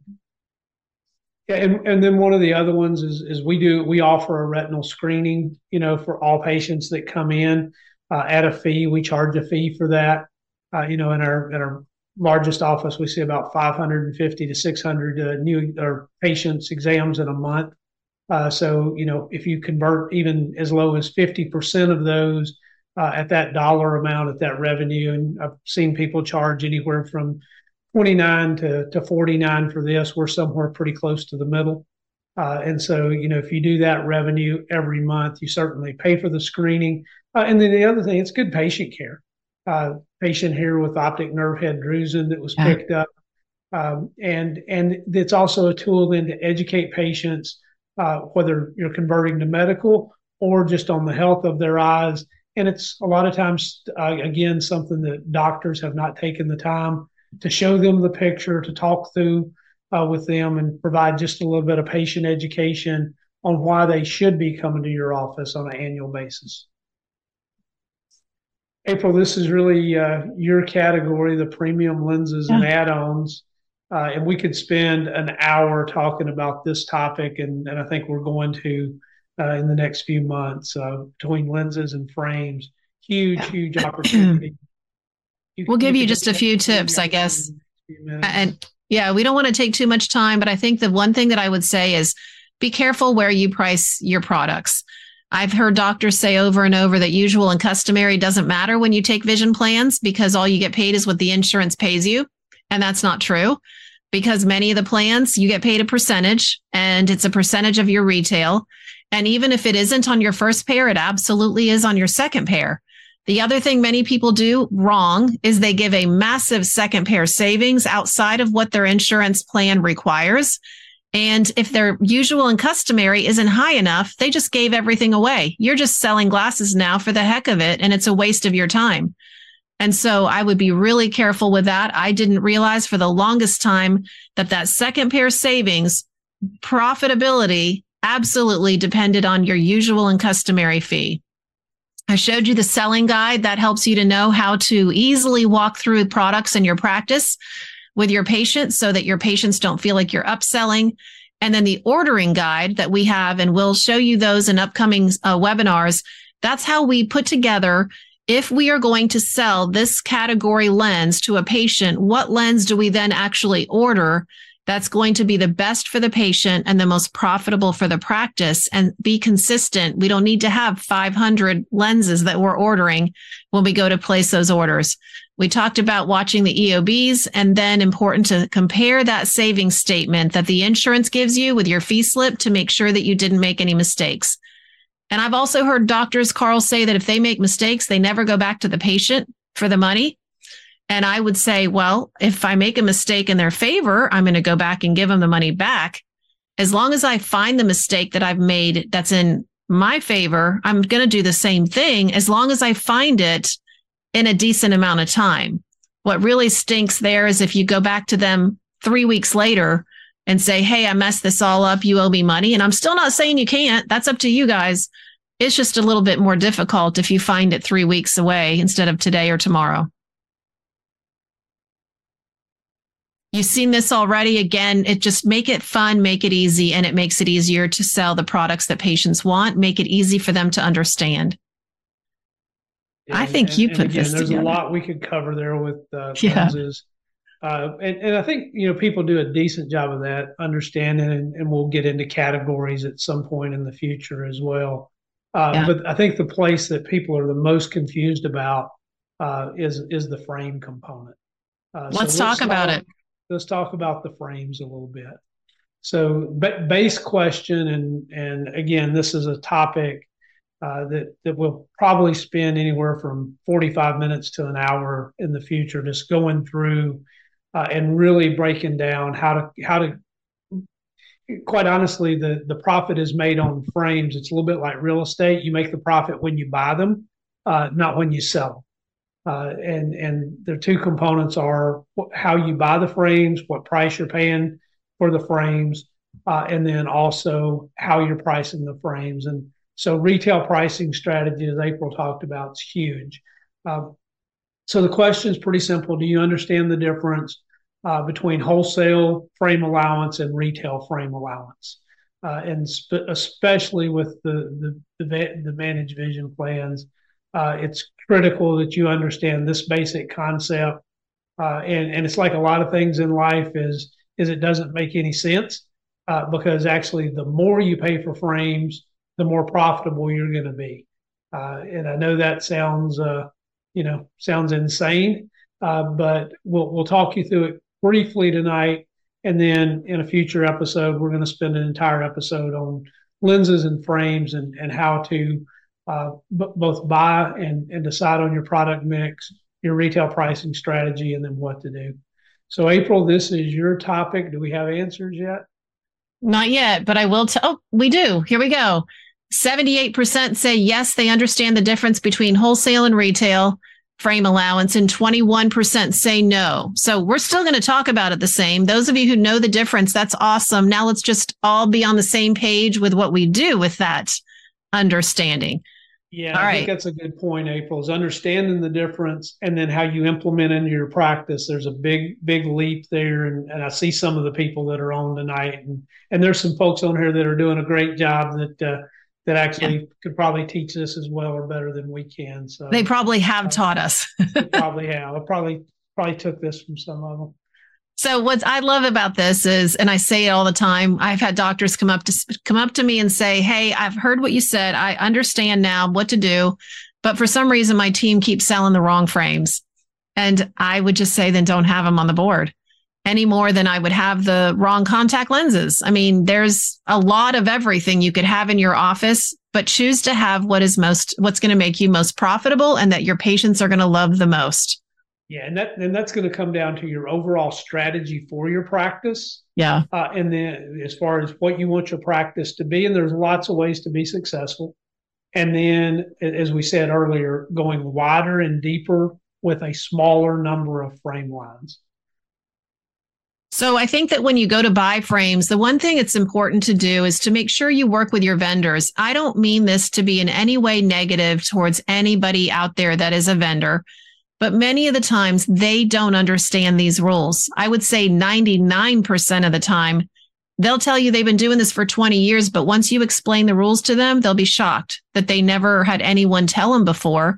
A: Yeah, and, and then one of the other ones is is we do we offer a retinal screening, you know, for all patients that come in uh, at a fee. We charge a fee for that. Uh, you know, in our in our largest office, we see about 550 to 600 uh, new or patients exams in a month. Uh, so you know, if you convert even as low as 50% of those uh, at that dollar amount at that revenue, and I've seen people charge anywhere from 29 to, to 49 for this. We're somewhere pretty close to the middle. Uh, and so, you know, if you do that revenue every month, you certainly pay for the screening. Uh, and then the other thing, it's good patient care. Uh, patient here with optic nerve head drusen that was picked up. Um, and and it's also a tool then to educate patients, uh, whether you're converting to medical or just on the health of their eyes. And it's a lot of times, uh, again, something that doctors have not taken the time to show them the picture, to talk through uh, with them, and provide just a little bit of patient education on why they should be coming to your office on an annual basis. April, this is really uh, your category, the premium lenses yeah. and add-ons. Uh, and we could spend an hour talking about this topic, and, and I think we're going to uh, in the next few months uh, between lenses and frames. Huge, huge [clears throat] opportunity
B: we'll give you just a few tips, I guess. And yeah, we don't want to take too much time, but I think the one thing that I would say is be careful where you price your products. I've heard doctors say over and over that usual and customary doesn't matter when you take vision plans because all you get paid is what the insurance pays you. And that's not true because many of the plans you get paid a percentage and it's a percentage of your retail. And even if it isn't on your first pair, it absolutely is on your second pair. The other thing many people do wrong is they give a massive second pair savings outside of what their insurance plan requires. And if their usual and customary isn't high enough, they just gave everything away. You're just selling glasses now for the heck of it, and it's a waste of your time. And so I would be really careful with that. I didn't realize for the longest time that that second pair savings profitability absolutely depended on your usual and customary fee. I showed you the selling guide that helps you to know how to easily walk through products in your practice with your patients so that your patients don't feel like you're upselling. And then the ordering guide that we have, and we'll show you those in upcoming uh, webinars. That's how we put together if we are going to sell this category lens to a patient, what lens do we then actually order that's going to be the best for the patient and the most profitable for the practice and be consistent? We don't need to have 500 lenses that we're ordering when we go to place those orders. We talked about watching the EOBs and then important to compare that savings statement that the insurance gives you with your fee slip to make sure that you didn't make any mistakes. And I've also heard doctors, Carl, say that if they make mistakes, they never go back to the patient for the money. And I would say, well, if I make a mistake in their favor, I'm going to go back and give them the money back. As long as I find the mistake that I've made that's in my favor, I'm going to do the same thing as long as I find it in a decent amount of time. What really stinks there is if you go back to them three weeks later and say, Hey, I messed this all up. You owe me money. And I'm still not saying you can't. That's up to you guys. It's just a little bit more difficult if you find it three weeks away instead of today or tomorrow. You've seen this already. Again, it just make it fun, make it easy, and it makes it easier to sell the products that patients want, make it easy for them to understand. I think
A: and,
B: you
A: and
B: put
A: again,
B: this
A: There's
B: together.
A: a lot we could cover there with uh, [laughs]
B: Yeah.
A: lenses. Uh, and, and I think, you know, people do a decent job of that, understanding, and, and we'll get into categories at some point in the future as well. Uh,
B: Yeah.
A: But I think the place that people are the most confused about uh, is is the frame component. Uh, so
B: Let's talk about it.
A: Let's talk about the frames a little bit. So, ba- base question, and and again, this is a topic uh, that that we'll probably spend anywhere from 45 minutes to an hour in the future, just going through uh, and really breaking down how to how to. Quite honestly, the the profit is made on frames. It's a little bit like real estate. You make the profit when you buy them, uh, not when you sell them. Uh, and and the two components are how you buy the frames, what price you're paying for the frames, uh, and then also how you're pricing the frames. And so retail pricing strategy, as April talked about, is huge. Um, so the question is pretty simple: Do you understand the difference uh, between wholesale frame allowance and retail frame allowance? Uh, and sp- especially with the the, the the managed vision plans, uh, it's critical that you understand this basic concept. Uh, and and it's like a lot of things in life is is it doesn't make any sense uh, because actually the more you pay for frames, the more profitable you're going to be. Uh, and I know that sounds uh, you know sounds insane, uh, but we'll we'll talk you through it briefly tonight, and then in a future episode we're going to spend an entire episode on lenses and frames and and how to uh, b- both buy and, and decide on your product mix, your retail pricing strategy, and then what to do. So, April, this is your topic. Do we have answers yet?
B: Not yet, but I will tell. Oh, we do. Here we go. 78% say yes, they understand the difference between wholesale and retail frame allowance, and 21% say no. So we're still going to talk about it the same. Those of you who know the difference, that's awesome. Now let's just all be on the same page with what we do with that understanding.
A: Yeah,
B: All
A: I
B: right.
A: think that's a good point, April, is understanding the difference and then how you implement into your practice. There's a big, big leap there. And, and I see some of the people that are on tonight and, and there's some folks on here that are doing a great job that, uh, that actually could probably teach this as well or better than we can. So
B: They probably have taught us. [laughs]
A: they probably have. I probably, probably took this from some of them.
B: So what I love about this is, and I say it all the time, I've had doctors come up to come up to me and say, Hey, I've heard what you said. I understand now what to do. But for some reason, my team keeps selling the wrong frames. And I would just say, then don't have them on the board any more than I would have the wrong contact lenses. I mean, there's a lot of everything you could have in your office, but choose to have what is most, what's going to make you most profitable and that your patients are going to love the most.
A: Yeah, and that and that's going to come down to your overall strategy for your practice.
B: Yeah,
A: uh, and then as far as what you want your practice to be, and there's lots of ways to be successful. And then, as we said earlier, going wider and deeper with a smaller number of frame lines.
B: So I think that when you go to buy frames, the one thing it's important to do is to make sure you work with your vendors. I don't mean this to be in any way negative towards anybody out there that is a vendor, but many of the times they don't understand these rules. I would say 99% of the time, they'll tell you they've been doing this for 20 years, but once you explain the rules to them, they'll be shocked that they never had anyone tell them before.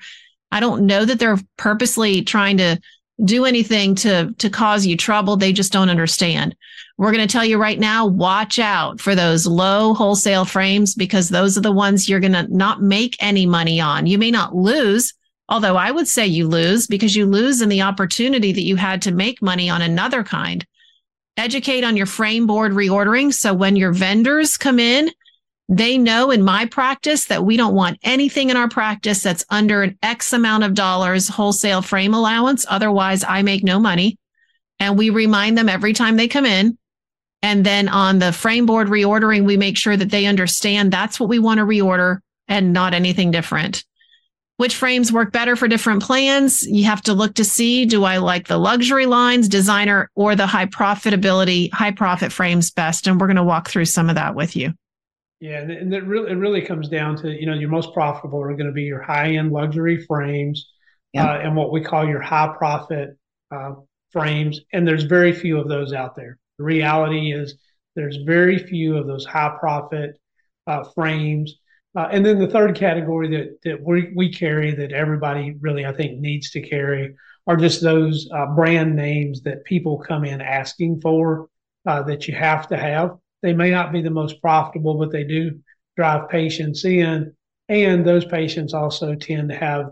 B: I don't know that they're purposely trying to do anything to to cause you trouble they just don't understand we're going to tell you right now watch out for those low wholesale frames because those are the ones you're going to not make any money on you may not lose although i would say you lose because you lose in the opportunity that you had to make money on another kind educate on your frame board reordering so when your vendors come in they know in my practice that we don't want anything in our practice that's under an X amount of dollars wholesale frame allowance. Otherwise, I make no money. And we remind them every time they come in. And then on the frame board reordering, we make sure that they understand that's what we want to reorder and not anything different. Which frames work better for different plans? You have to look to see do I like the luxury lines, designer, or the high profitability, high profit frames best? And we're going to walk through some of that with you.
A: Yeah, and, it really it really comes down to you know your most profitable are going to be your high end luxury frames, uh, and what we call your high profit uh, frames. And there's very few of those out there. The reality is there's very few of those high profit uh, frames. Uh, and then the third category that that we we carry that everybody really I think needs to carry are just those uh, brand names that people come in asking for uh, that you have to have. They may not be the most profitable, but they do drive patients in. And those patients also tend to have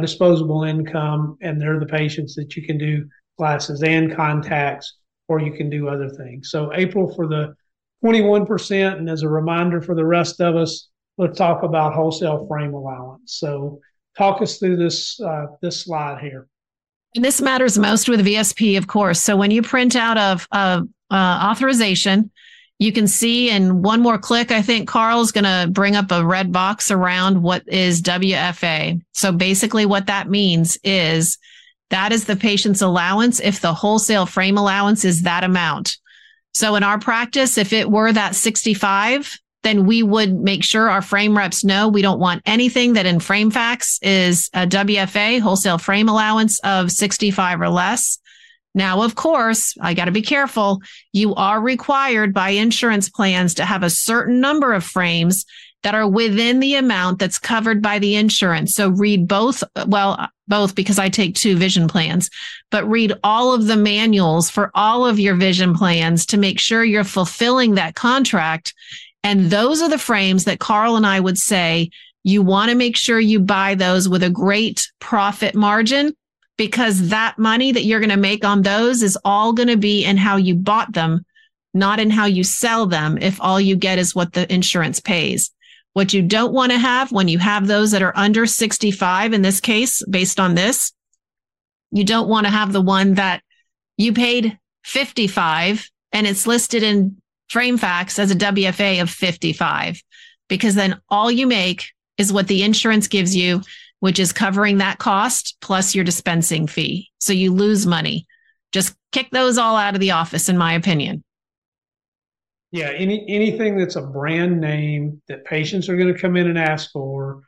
A: disposable income, and they're the patients that you can do glasses and contacts, or you can do other things. So, April for the 21%. And as a reminder for the rest of us, let's talk about wholesale frame allowance. So, talk us through this uh, this slide here.
B: And this matters most with VSP, of course. So when you print out of uh, authorization, you can see in one more click, I think Carl's going to bring up a red box around what is WFA. So basically what that means is that is the patient's allowance if the wholesale frame allowance is that amount. So in our practice, if it were that 65, then we would make sure our frame reps know we don't want anything that in FrameFacts is a WFA wholesale frame allowance of 65 or less. Now, of course, I got to be careful. You are required by insurance plans to have a certain number of frames that are within the amount that's covered by the insurance. So read both, well, both because I take two vision plans, but read all of the manuals for all of your vision plans to make sure you're fulfilling that contract. And those are the frames that Carl and I would say you want to make sure you buy those with a great profit margin because that money that you're going to make on those is all going to be in how you bought them, not in how you sell them. If all you get is what the insurance pays. What you don't want to have when you have those that are under 65, in this case, based on this, you don't want to have the one that you paid 55 and it's listed in FrameFacts as a WFA of 55, because then all you make is what the insurance gives you which is covering that cost plus your dispensing fee. So you lose money. Just kick those all out of the office, in my opinion.
A: Yeah, any anything that's a brand name that patients are going to come in and ask for,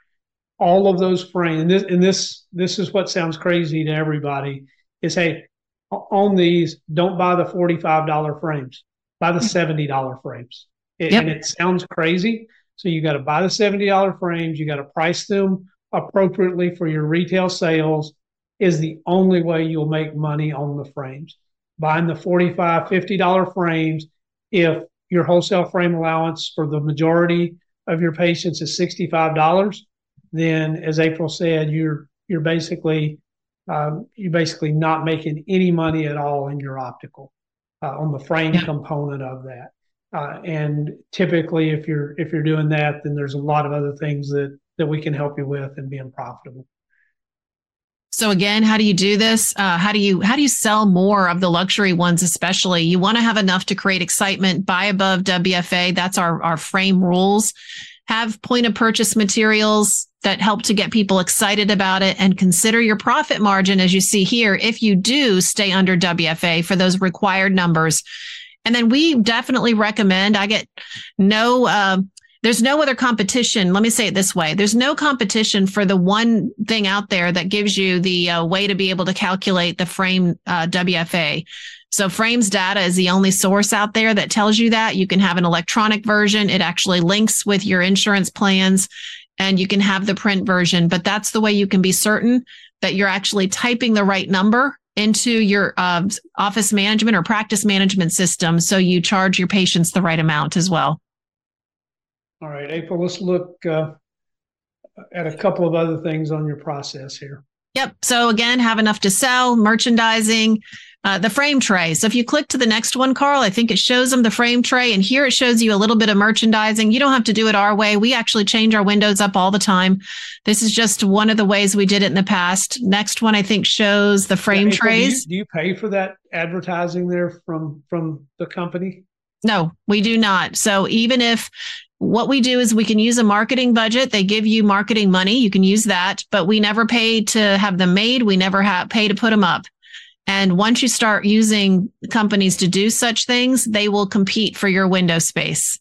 A: all of those frames. And this and this this is what sounds crazy to everybody is hey, on these, don't buy the forty five dollar frames, buy the seventy dollar frames. It, yep. And it sounds crazy. So you got to buy the seventy dollar frames. You got to price them appropriately for your retail sales is the only way you'll make money on the frames. buying the $45, $50 frames. If your wholesale frame allowance for the majority of your patients is $65, then as April said, you're you're basically um, you're basically not making any money at all in your optical uh, on the frame yeah. component of that. Uh, and typically, if you're if you're doing that, then there's a lot of other things that that we can help you with and being profitable.
B: So again, how do you do this? Uh, how do you how do you sell more of the luxury ones? Especially, you want to have enough to create excitement. Buy above WFA. That's our our frame rules. Have point of purchase materials that help to get people excited about it, and consider your profit margin as you see here. If you do stay under WFA for those required numbers, and then we definitely recommend. I get no. Uh, there's no other competition. Let me say it this way. There's no competition for the one thing out there that gives you the uh, way to be able to calculate the frame uh, WFA. So frames data is the only source out there that tells you that you can have an electronic version. It actually links with your insurance plans and you can have the print version, but that's the way you can be certain that you're actually typing the right number into your uh, office management or practice management system. So you charge your patients the right amount as well.
A: All right, April, let's look uh, at a couple of other things on your process here.
B: Yep. So again, have enough to sell, merchandising, uh, the frame tray. So if you click to the next one, Carl, I think it shows them the frame tray. And here it shows you a little bit of merchandising. You don't have to do it our way. We actually change our windows up all the time. This is just one of the ways we did it in the past. Next one, I think, shows the frame yeah, trays.
A: Do you, do you pay for that advertising there from from the company?
B: No, we do not. So even if what we do is we can use a marketing budget. They give you marketing money. You can use that, but we never pay to have them made. We never have pay to put them up. And once you start using companies to do such things, they will compete for your window space.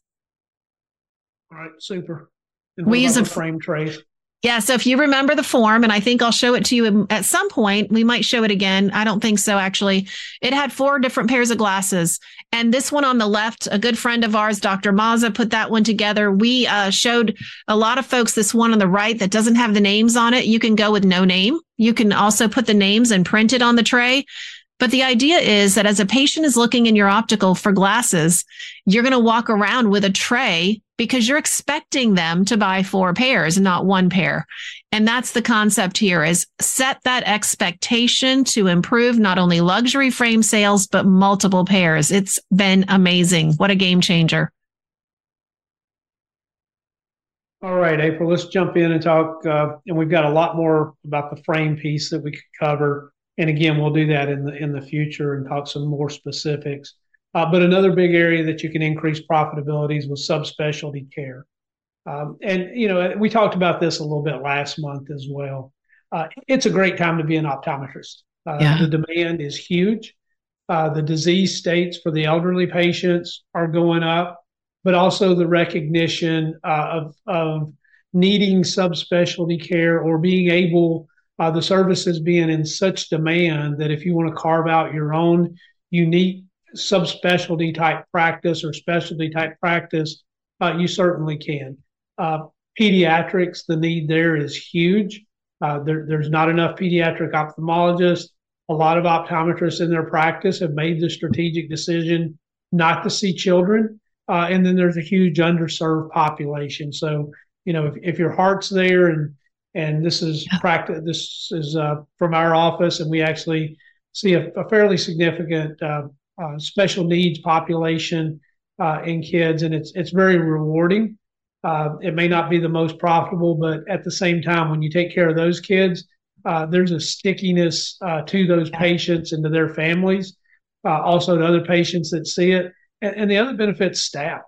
A: All right, super. we use a frame trays.
B: Yeah. So if you remember the form, and I think I'll show it to you at some point, we might show it again. I don't think so, actually. It had four different pairs of glasses. And this one on the left, a good friend of ours, Dr. Maza, put that one together. We uh, showed a lot of folks this one on the right that doesn't have the names on it. You can go with no name. You can also put the names and print it on the tray. But the idea is that as a patient is looking in your optical for glasses, you're going to walk around with a tray because you're expecting them to buy four pairs, not one pair. And that's the concept here is set that expectation to improve not only luxury frame sales, but multiple pairs. It's been amazing. What a game changer.
A: All right, April, let's jump in and talk. Uh, and we've got a lot more about the frame piece that we could cover and again, we'll do that in the in the future and talk some more specifics. Uh, but another big area that you can increase profitability is with subspecialty care. Um, and you know, we talked about this a little bit last month as well. Uh, it's a great time to be an optometrist. Uh, yeah. The demand is huge. Uh, the disease states for the elderly patients are going up, but also the recognition uh, of of needing subspecialty care or being able uh, the services being in such demand that if you want to carve out your own unique subspecialty type practice or specialty type practice, uh, you certainly can. Uh, pediatrics, the need there is huge. Uh, there, there's not enough pediatric ophthalmologists. A lot of optometrists in their practice have made the strategic decision not to see children. Uh, and then there's a huge underserved population. So, you know, if, if your heart's there and and this is practice. This is uh, from our office, and we actually see a, a fairly significant uh, uh, special needs population uh, in kids, and it's it's very rewarding. Uh, it may not be the most profitable, but at the same time, when you take care of those kids, uh, there's a stickiness to those patients and to their families, also to other patients that see it, and, and the other benefits staff.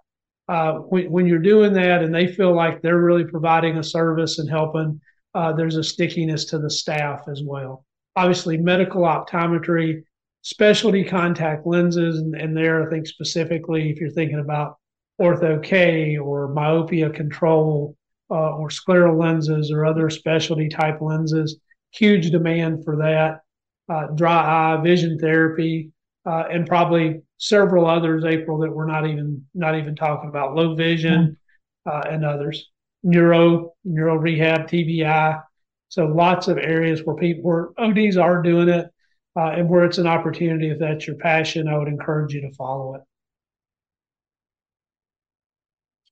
A: when, when you're doing that and they feel like they're really providing a service and helping uh, there's a stickiness to the staff as well. Obviously, medical optometry, specialty contact lenses, and, and there, I think specifically, if you're thinking about ortho K or myopia control uh, or scleral lenses or other specialty type lenses, huge demand for that. Uh, dry eye, vision therapy, uh, and probably several others, April, that we're not even not even talking about. Low vision uh, and others neuro, neuro rehab, TBI. So lots of areas where people where ODs are doing it. Uh, and where it's an opportunity, if that's your passion, I would encourage you to follow it.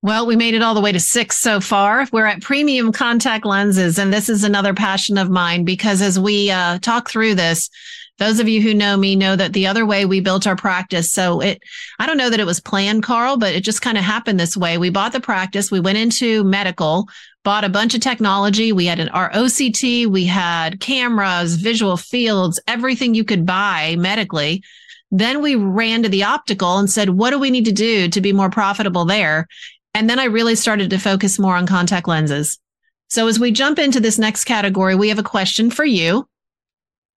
B: Well, we made it all the way to six so far. We're at premium contact lenses, and this is another passion of mine because as we uh, talk through this, those of you who know me know that the other way we built our practice. So it, I don't know that it was planned, Carl, but it just kind of happened this way. We bought the practice. We went into medical, bought a bunch of technology. We had an, our OCT. We had cameras, visual fields, everything you could buy medically. Then we ran to the optical and said, what do we need to do to be more profitable there? And then I really started to focus more on contact lenses. So as we jump into this next category, we have a question for you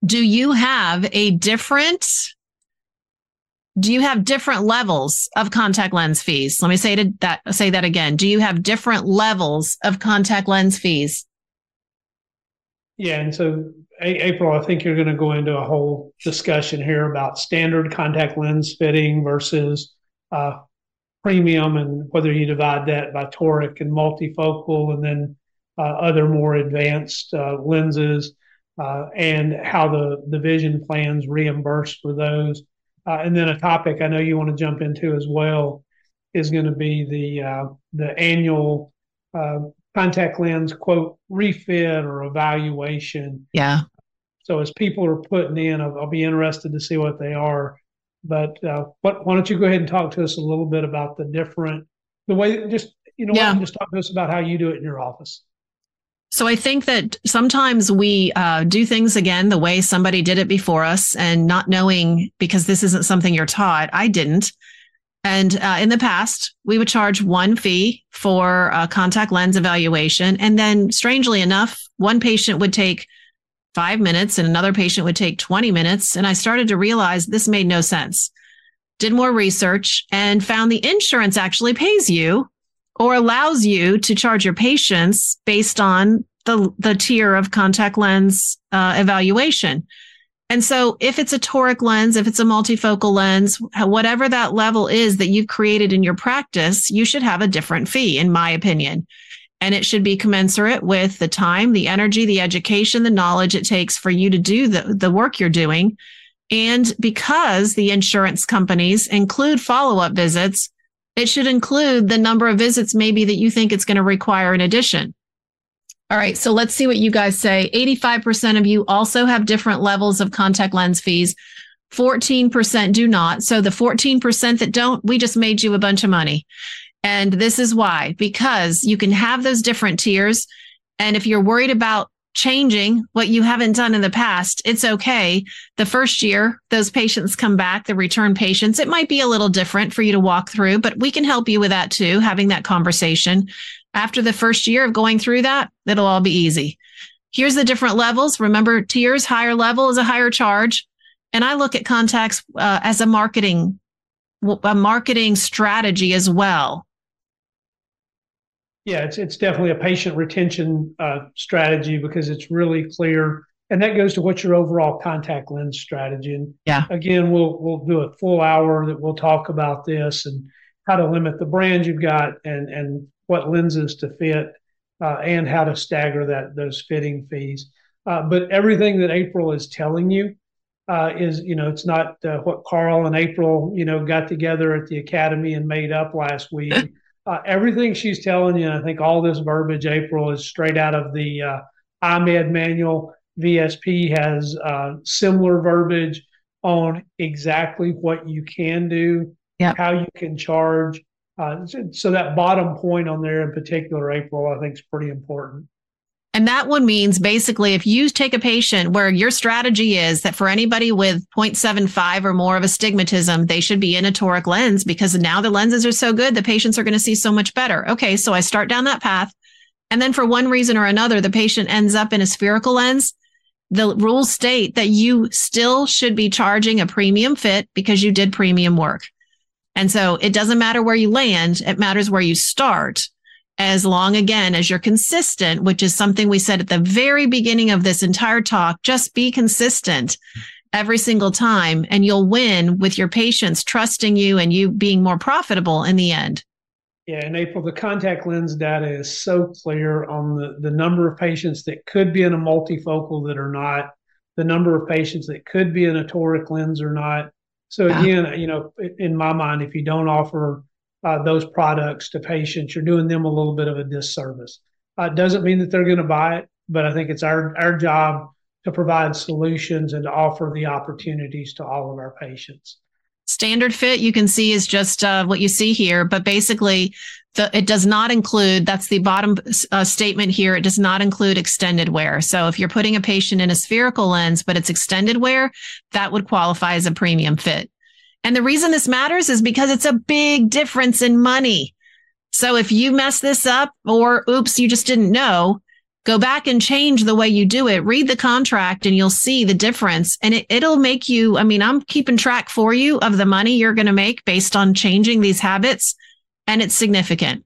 B: do you have a different do you have different levels of contact lens fees? Let me say that say that again. Do you have different levels of contact lens fees?
A: Yeah, and so April, I think you're going to go into a whole discussion here about standard contact lens fitting versus uh, premium, and whether you divide that by toric and multifocal, and then uh, other more advanced uh, lenses uh, and how the, the vision plans reimburse for those. Uh, and then a topic I know you want to jump into as well is going to be the uh, the annual uh, contact lens quote refit or evaluation.
B: Yeah.
A: So as people are putting in, I'll, I'll be interested to see what they are. But uh, what, why don't you go ahead and talk to us a little bit about the different the way just you know yeah. just talk to us about how you do it in your office.
B: So I think that sometimes we uh, do things again the way somebody did it before us and not knowing because this isn't something you're taught. I didn't. And uh, in the past, we would charge one fee for a contact lens evaluation. And then, strangely enough, one patient would take five minutes and another patient would take 20 minutes. And I started to realize this made no sense. Did more research and found the insurance actually pays you or allows you to charge your patients based on the, the tier of contact lens uh, evaluation. And so if it's a toric lens, if it's a multifocal lens, whatever that level is that you've created in your practice, you should have a different fee, in my opinion. And it should be commensurate with the time, the energy, the education, the knowledge it takes for you to do the, the work you're doing. And because the insurance companies include follow up visits, it should include the number of visits maybe that you think it's going to require in addition. All right, so let's see what you guys say. 85% of you also have different levels of contact lens fees. 14% do not. So the 14% that don't, we just made you a bunch of money. And this is why, because you can have those different tiers. And if you're worried about changing what you haven't done in the past, it's okay. The first year, those patients come back, the return patients, it might be a little different for you to walk through, but we can help you with that too, having that conversation. After the first year of going through that, it'll all be easy. Here's the different levels. Remember, tiers, higher level is a higher charge. And I look at contacts uh, as a marketing, a marketing strategy as well.
A: Yeah, it's it's definitely a patient retention uh, strategy because it's really clear, and that goes to what your overall contact lens strategy. And
B: yeah,
A: again, we'll we'll do a full hour that we'll talk about this and how to limit the brands you've got and and what lenses to fit uh, and how to stagger that those fitting fees. Uh, but everything that April is telling you uh, is, you know, it's not uh, what Carl and April, you know, got together at the academy and made up last week. Uh, everything she's telling you, I think all this verbiage, April, is straight out of the uh, EyeMed manual. VSP has uh, similar verbiage on exactly what you can do,
B: yep.
A: how you can charge. Uh, so, so that bottom point on there in particular, April, I think is pretty important.
B: And that one means basically if you take a patient where your strategy is that for anybody with 0.75 or more of astigmatism, they should be in a toric lens because now the lenses are so good, the patients are going to see so much better. Okay, so I start down that path. And then for one reason or another, the patient ends up in a spherical lens. The rules state that you still should be charging a premium fit because you did premium work. And so it doesn't matter where you land, it matters where you start as long again as you're consistent, which is something we said at the very beginning of this entire talk, just be consistent every single time and you'll win with your patients trusting you and you being more profitable in the end.
A: Yeah, in April, the contact lens data is so clear on the, the number of patients that could be in a multifocal that are not, the number of patients that could be in a toric lens or not. So again, you know, in my mind, if you don't offer uh, those products to patients, you're doing them a little bit of a disservice. Uh, it doesn't mean that they're going to buy it, but I think it's our our job to provide solutions and to offer the opportunities to all of our patients.
B: Standard fit, you can see, is just uh, what you see here, but basically, the, it does not include. That's the bottom uh, statement here. It does not include extended wear. So if you're putting a patient in a spherical lens, but it's extended wear, that would qualify as a premium fit. And the reason this matters is because it's a big difference in money. So if you mess this up, or oops, you just didn't know, go back and change the way you do it. Read the contract and you'll see the difference. And it, it'll make you i mean i'm keeping track for you of the money you're going to make based on changing these habits and it's significant.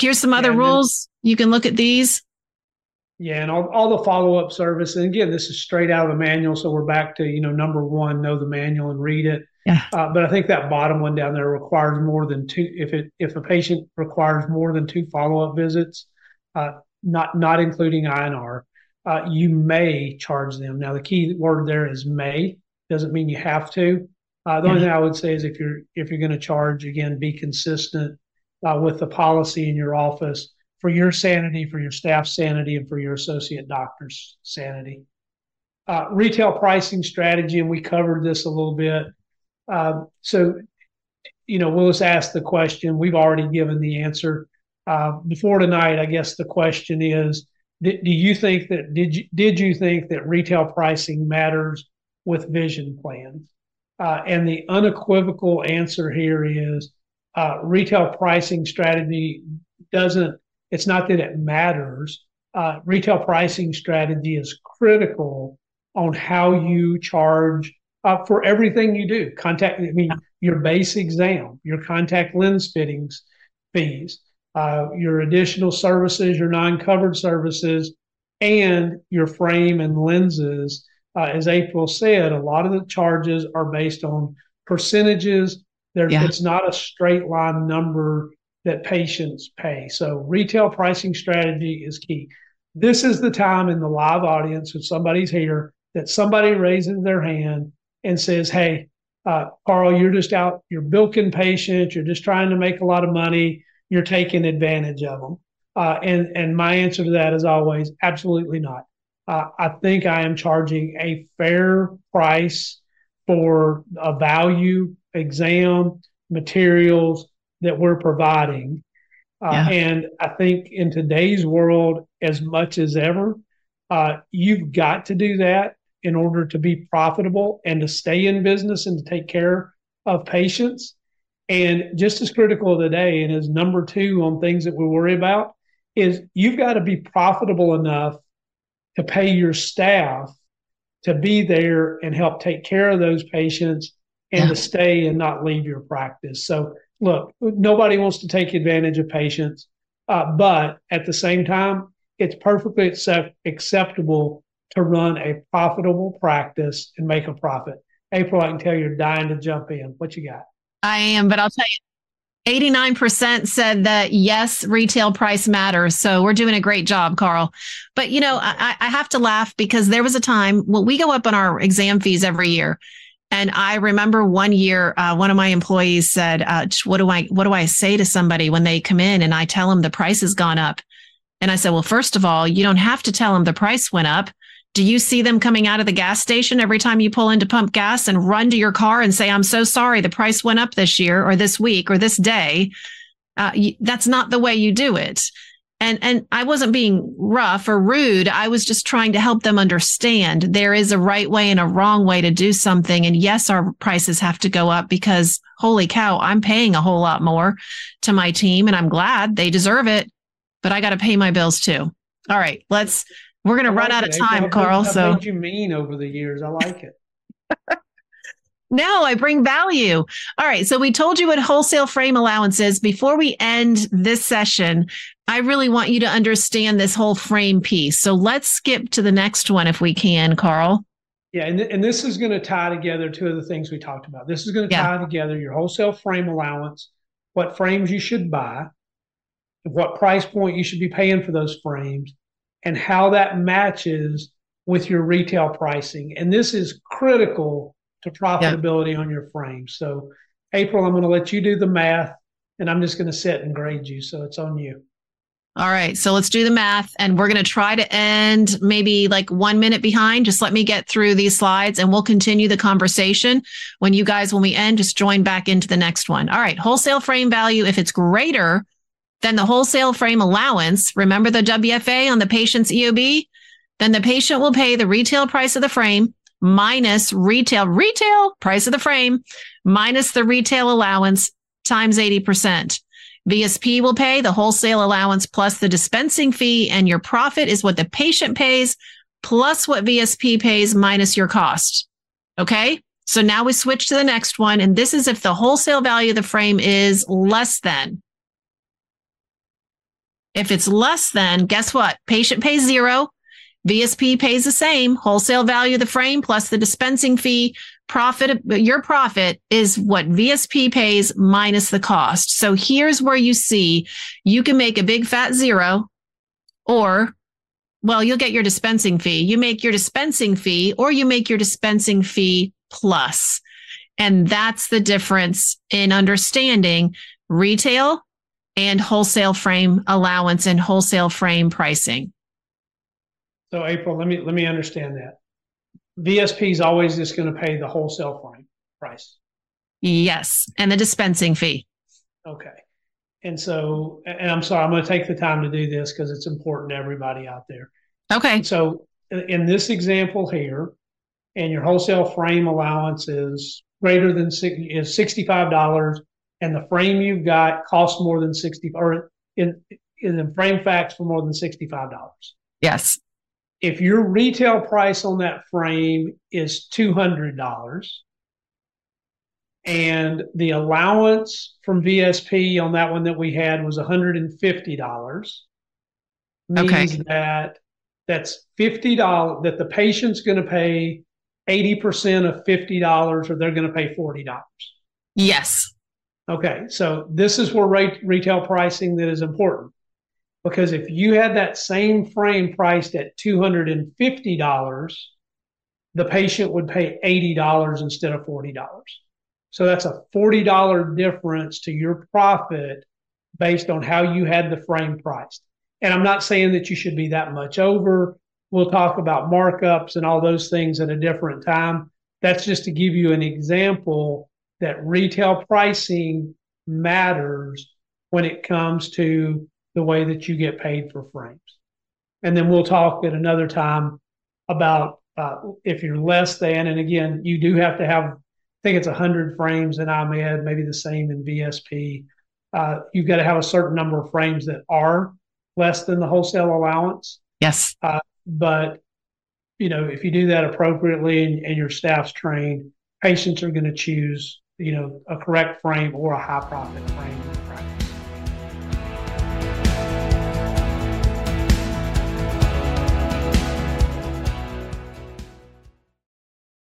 B: Here's some other yeah, rules then, you can look at these.
A: Yeah and all, all the follow-up service and again this is straight out of the manual so we're back to you know number one know the manual and read it
B: yeah.
A: Uh, but I think that bottom one down there requires more than two. If it if a patient requires more than two follow up visits, uh, not not including INR, uh, you may charge them. Now the key word there is may. Doesn't mean you have to. Uh, the only thing I would say is if you're if you're going to charge again, be consistent uh, with the policy in your office for your sanity, for your staff sanity, and for your associate doctor's sanity. Uh, retail pricing strategy, and we covered this a little bit. Uh, so, you know, Willis asked the question. We've already given the answer. Uh, before tonight, I guess the question is: Do you think that did you did you think that retail pricing matters with vision plans? Uh, and the unequivocal answer here is uh, retail pricing strategy doesn't. It's not that it matters. Uh, retail pricing strategy is critical on how you charge uh, for everything you do. Contact, I mean, your base exam, your contact lens fittings fees, uh, your additional services, your non-covered services, and your frame and lenses. Uh, as April said, a lot of the charges are based on percentages. There, yeah. it's not a straight line number that patients pay. So retail pricing strategy is key. This is the time in the live audience, if somebody's here, that somebody raises their hand and says, "Hey, uh, Carl, you're just out, you're bilking patients, you're just trying to make a lot of money." you're taking advantage of them. Uh, and and my answer to that is always absolutely not. Uh, I think I am charging a fair price for a value exam materials that we're providing. Uh, yeah. And I think in today's world, as much as ever, uh, you've got to do that in order to be profitable and to stay in business and to take care of patients. And just as critical today, and as number two on things that we worry about, is you've got to be profitable enough to pay your staff to be there and help take care of those patients and yeah. to stay and not leave your practice. So, look, nobody wants to take advantage of patients, uh, but at the same time, it's perfectly accept- acceptable to run a profitable practice and make a profit. April, I can tell you're dying to jump in. What you got?
B: I am, but I'll tell you. 89% said that yes, retail price matters. So we're doing a great job, Carl. But you know, I, I have to laugh because there was a time, well, we go up on our exam fees every year. And I remember one year, uh, one of my employees said, uh, "What do I what do I say to somebody when they come in and I tell them the price has gone up?" And I said, "Well, first of all, you don't have to tell them the price went up. Do you see them coming out of the gas station every time you pull in to pump gas and run to your car and say, I'm so sorry, the price went up this year or this week or this day? Uh, that's not the way you do it. And, and I wasn't being rough or rude. I was just trying to help them understand there is a right way and a wrong way to do something. And yes, our prices have to go up because holy cow, I'm paying a whole lot more to my team and I'm glad they deserve it, but I got to pay my bills too. All right, let's we're going to run out of time, I've Carl.
A: I've
B: so
A: made you mean over the years. I like it. [laughs]
B: no, I bring value. All right. So we told you what wholesale frame allowance is. Before we end this session, I really want you to understand this whole frame piece. So let's skip to the next one if we can, Carl.
A: Yeah, and, th- and this is going to tie together two of the things we talked about. This is going to yeah. tie together your wholesale frame allowance, what frames you should buy, what price point you should be paying for those frames, and how that matches with your retail pricing. And this is critical to profitability yeah. on your frame. So, April, I'm going to let you do the math and I'm just going to sit and grade you. So it's on you.
B: All right. So let's do the math and we're going to try to end maybe like one minute behind. Just let me get through these slides and we'll continue the conversation. When you guys, when we end, just join back into the next one. All right. Wholesale frame value, if it's greater than the wholesale frame allowance, remember the WFA on the patient's EOB? Then the patient will pay the retail price of the frame minus retail, retail price of the frame minus the retail allowance times 80%. VSP will pay the wholesale allowance plus the dispensing fee, and your profit is what the patient pays plus what VSP pays minus your cost. Okay. So now we switch to the next one. And this is if the wholesale value of the frame is less than. If it's less than, guess what? Patient pays zero. VSP pays the same wholesale value of the frame plus the dispensing fee profit, your profit is what VSP pays minus the cost. So here's where you see you can make a big fat zero or well, you'll get your dispensing fee. You make your dispensing fee or you make your dispensing fee plus. And that's the difference in understanding retail and wholesale frame allowance and wholesale frame pricing.
A: So April, let me let me understand that. VSP is always just going to pay the wholesale frame price.
B: Yes, and the dispensing fee.
A: Okay. And so, and I'm sorry, I'm going to take the time to do this because it's important to everybody out there.
B: Okay.
A: So, in this example here, and your wholesale frame allowance is greater than is sixty five dollars, and the frame you've got costs more than sixty, or in in the FrameFacts for more than sixty five dollars.
B: Yes
A: if your retail price on that frame is $200 and the allowance from VSP on that one that we had was $150 means okay. that that's $50 that the patient's going to pay 80% of $50 or they're going to pay $40.
B: Yes.
A: Okay, so this is where rate, retail pricing that is important. Because if you had that same frame priced at $250, the patient would pay $80 instead of $40. So that's a $40 difference to your profit based on how you had the frame priced. And I'm not saying that you should be that much over. We'll talk about markups and all those things at a different time. That's just to give you an example that retail pricing matters when it comes to the way that you get paid for frames. And then we'll talk at another time about uh, if you're less than, and again, you do have to have, I think it's 100 frames in EyeMed, maybe the same in VSP. Uh, you've got to have a certain number of frames that are less than the wholesale allowance.
B: Yes.
A: Uh, but, you know, if you do that appropriately and, and your staff's trained, patients are going to choose, you know, a correct frame or a high profit frame